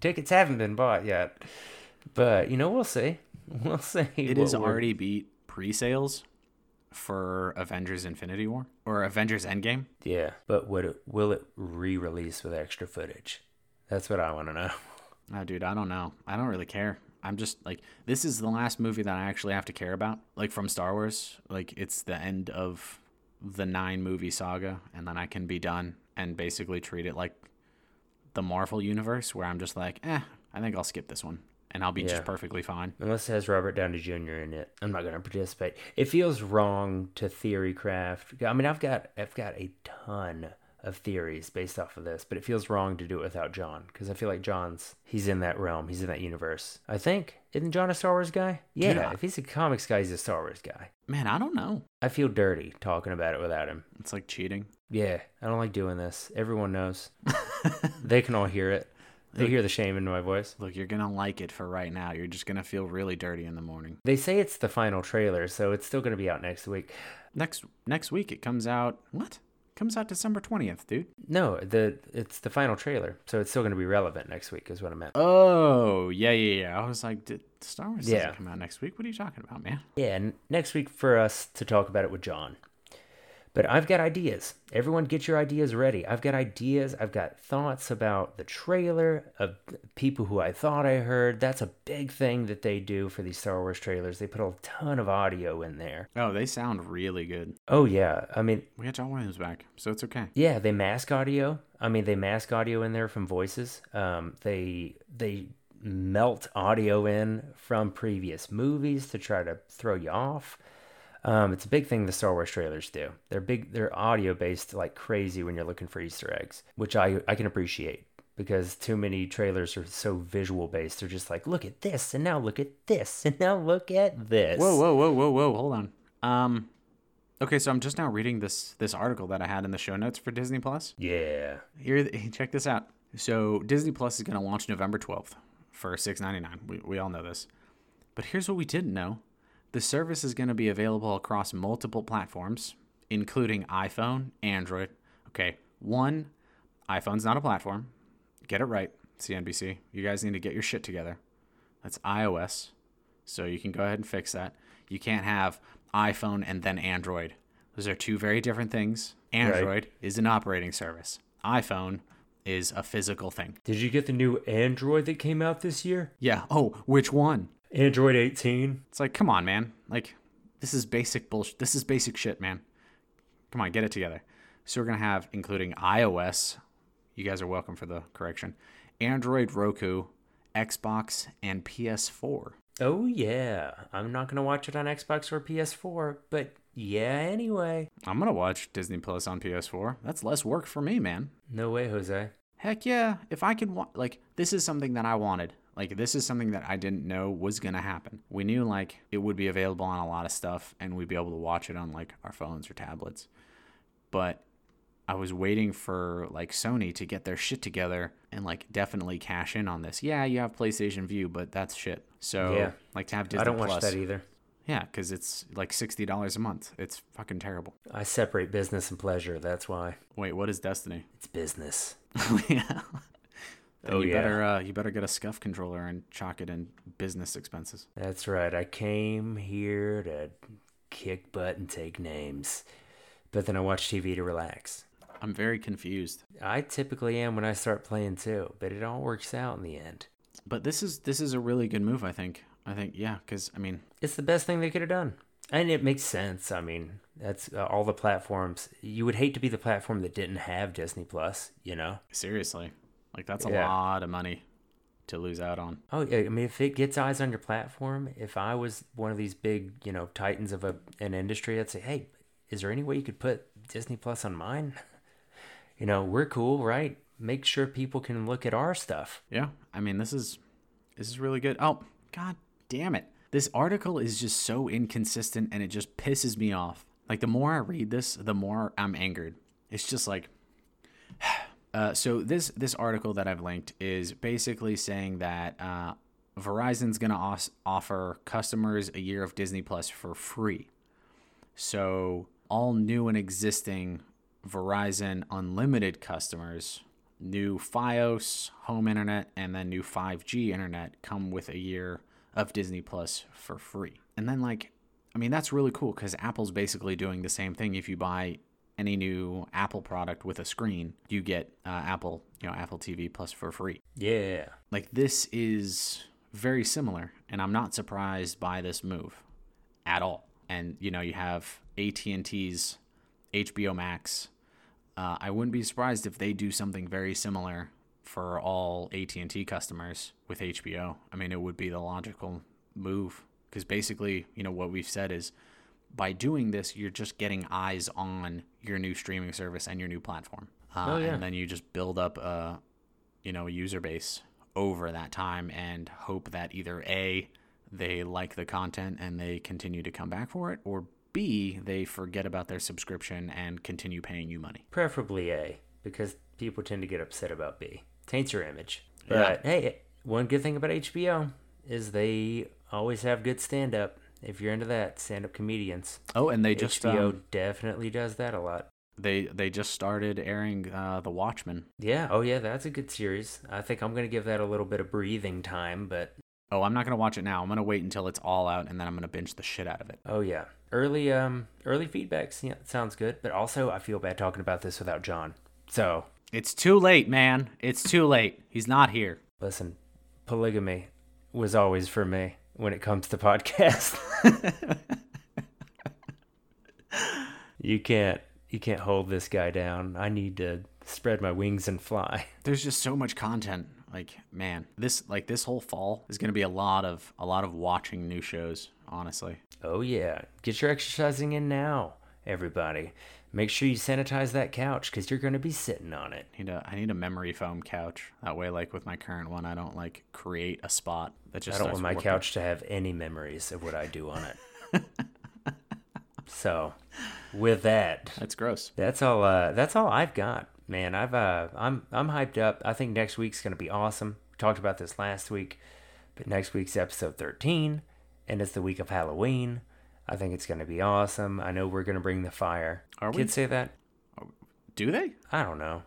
tickets haven't been bought yet. But, you know, we'll see. We'll see. It is already beat pre-sales for Avengers Infinity War or Avengers Endgame. Yeah, but would it, will it re release with extra footage? That's what I want to know. Oh, dude, I don't know. I don't really care. I'm just like, this is the last movie that I actually have to care about. Like from Star Wars, like it's the end of the nine movie saga, and then I can be done and basically treat it like the Marvel universe, where I'm just like, eh, I think I'll skip this one, and I'll be Yeah. just perfectly fine. Unless it has Robert Downey Jr. in it, I'm not going to participate. It feels wrong to theory craft. I mean, I've got I've got a ton of theories based off of this, but it feels wrong to do it without John because I feel like John's he's in that realm, he's in that universe. I think isn't John a Star Wars guy? Yeah, I- if he's a comics guy, he's a Star Wars guy. Man, I don't know. I feel dirty talking about it without him. It's like cheating. Yeah, I don't like doing this. Everyone knows. they can all hear it. They hear the shame in my voice. Look, you're gonna like it for right now. You're just gonna feel really dirty in the morning. They say it's the final trailer, so it's still going to be out next week. Next next week it comes out. What? Comes out December twentieth, dude. No, the it's the final trailer, so it's still going to be relevant next week, is what I meant. Oh yeah yeah yeah. I was like, did Star Wars Yeah. doesn't come out next week? What are you talking about, man? Yeah, and next week for us to talk about it with John. But I've got ideas. Everyone get your ideas ready. I've got ideas. I've got thoughts about the trailer of people who I thought I heard. That's a big thing that they do for these Star Wars trailers. They put a ton of audio in there. Oh, they sound really good. Oh yeah, I mean, We got John Williams back, so it's okay. yeah, they mask audio. I mean, they mask audio in there from voices. Um, they they melt audio in from previous movies to try to throw you off. Um, it's a big thing the Star Wars trailers do. They're big. They're audio based like crazy when you're looking for Easter eggs, which I I can appreciate because too many trailers are so visual based. They're just like, look at this, and now look at this, and now look at this. Whoa whoa whoa whoa whoa! Hold on. Um, okay, so I'm just now reading this this article that I had in the show notes for Disney Plus. Yeah. Here, check this out. So Disney Plus is going to launch November 12th for $6.99. We, we all know this. But here's what we didn't know. The service is going to be available across multiple platforms, including iPhone, Android. Okay, one, iPhone's not a platform. Get it right, CNBC. You guys need to get your shit together. That's iOS. So you can go ahead and fix that. You can't have iPhone and then Android. Those are two very different things. Android is an operating service. iPhone is a physical thing. Did you get the new Android that came out this year? Yeah. Oh, which one? Android 18. It's like, come on, man. Like, this is basic bullshit. This is basic shit, man. Come on, get it together. So we're gonna have, including iOS. You guys are welcome for the correction. Android, Roku, Xbox, and PS4. Oh yeah, I'm not gonna watch it on Xbox or PS4, but yeah, anyway. I'm gonna watch Disney Plus on PS4. That's less work for me, man. No way, Jose. Heck yeah. If I could, wa- like, this is something that I wanted. Like, this is something that I didn't know was going to happen. We knew, like, it would be available on a lot of stuff and we'd be able to watch it on, like, our phones or tablets. But I was waiting for, like, Sony to get their shit together and, like, definitely cash in on this. Yeah, you have PlayStation Vue, but that's shit. So, Yeah. like, to have Disney I don't watch that either. Yeah, because it's like $60 a month. It's fucking terrible. I separate business and pleasure. That's why Wait, what is Destiny? it's business. yeah. Oh, you yeah. better uh, you better get a Scuf controller and chalk it in business expenses. That's right. I came here to kick butt and take names, but then I watch TV to relax. I'm very confused. I typically am when I start playing too, but it all works out in the end. But this is this is a really good move, I think. I think yeah, cuz I mean, It's the best thing they could have done. And it makes sense. I mean, that's uh, all the platforms. You would hate to be the platform that didn't have Disney Plus, you know? seriously. Like that's a Yeah. lot of money to lose out on. Oh, yeah. I mean, if it gets eyes on your platform, if I was one of these big, you know, titans of a, an industry, I'd say, hey, is there any way you could put Disney Plus on mine? You know, we're cool, right? Make sure people can look at our stuff. Yeah. I mean, this is this is really good. Oh, god damn it. This article is just so inconsistent and it just pisses me off. Like the more I read this, the more I'm angered. It's just like uh, so this this article that I've linked is basically saying that uh, Verizon's gonna os- offer customers a year of Disney Plus for free. So all new and existing Verizon Unlimited customers, new FiOS home internet, and then new 5G internet come with a year of Disney Plus for free. And then like, I mean that's really cool because Apple's basically doing the same thing. If you buy any new Apple product with a screen, you get uh, Apple, you know, Apple TV Plus for free. Yeah. Like this is very similar, and I'm not surprised by this move at all. And you know, you have AT&T's HBO Max. Uh, I wouldn't be surprised if they do something very similar for all AT&T customers with HBO. I mean, it would be the logical move because basically, you know, what we've said is by doing this, you're just getting eyes on your new streaming service and your new platform. Uh, Oh, yeah. And then you just build up a, you know, a user base over that time and hope that either A, they like the content and they continue to come back for it, or B, they forget about their subscription and continue paying you money. Preferably A, because people tend to get upset about B. Taints your image. But hey, one good thing about HBO is they always have good stand up. If you're into that, stand up comedians. Oh, and they just HBO um, definitely does that a lot. they they just started airing uh, The Watchmen. Yeah. Oh, yeah. That's a good series. I think I'm gonna give that a little bit of breathing time, but Oh, I'm not gonna watch it now. I'm gonna wait until it's all out, and then I'm gonna binge the shit out of it. oh yeah, early um early feedbacks. Yeah, sounds good. But also, I feel bad talking about this without John. So It's too late, man. It's too late. He's not here. listen, polygamy was always for me when it comes to podcasts. you can't you can't hold this guy down. I need to spread my wings and fly. There's just so much content. Like, man, this like this whole fall is gonna be a lot of a lot of watching new shows. Honestly, Oh yeah, get your exercising in now, everybody. Make sure you sanitize that couch because you're going to be sitting on it. I need a I need a memory foam couch. That way, like with my current one, I don't like create a spot that just. I don't want my working. couch to have any memories of what I do on it. so, with that, That's gross. that's all. Uh, that's all I've got, man. I've uh, I'm I'm hyped up. I think next week's gonna be awesome. We talked about this last week, but next week's episode 13, and it's the week of Halloween. I think it's gonna be awesome. I know we're gonna bring the fire. Are we? Kids say that? Do they? I don't know.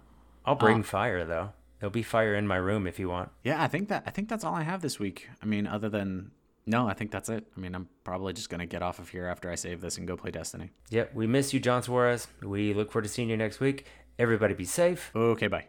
I'll bring uh, fire though. There'll be fire in my room if you want. Yeah, I think that I think that's all I have this week. I mean, other than no, I think that's it. I mean, I'm probably just gonna get off of here after I save this and go play Destiny. Yep, we miss you, John Suarez. We look forward to seeing you next week. Everybody be safe. Okay, bye.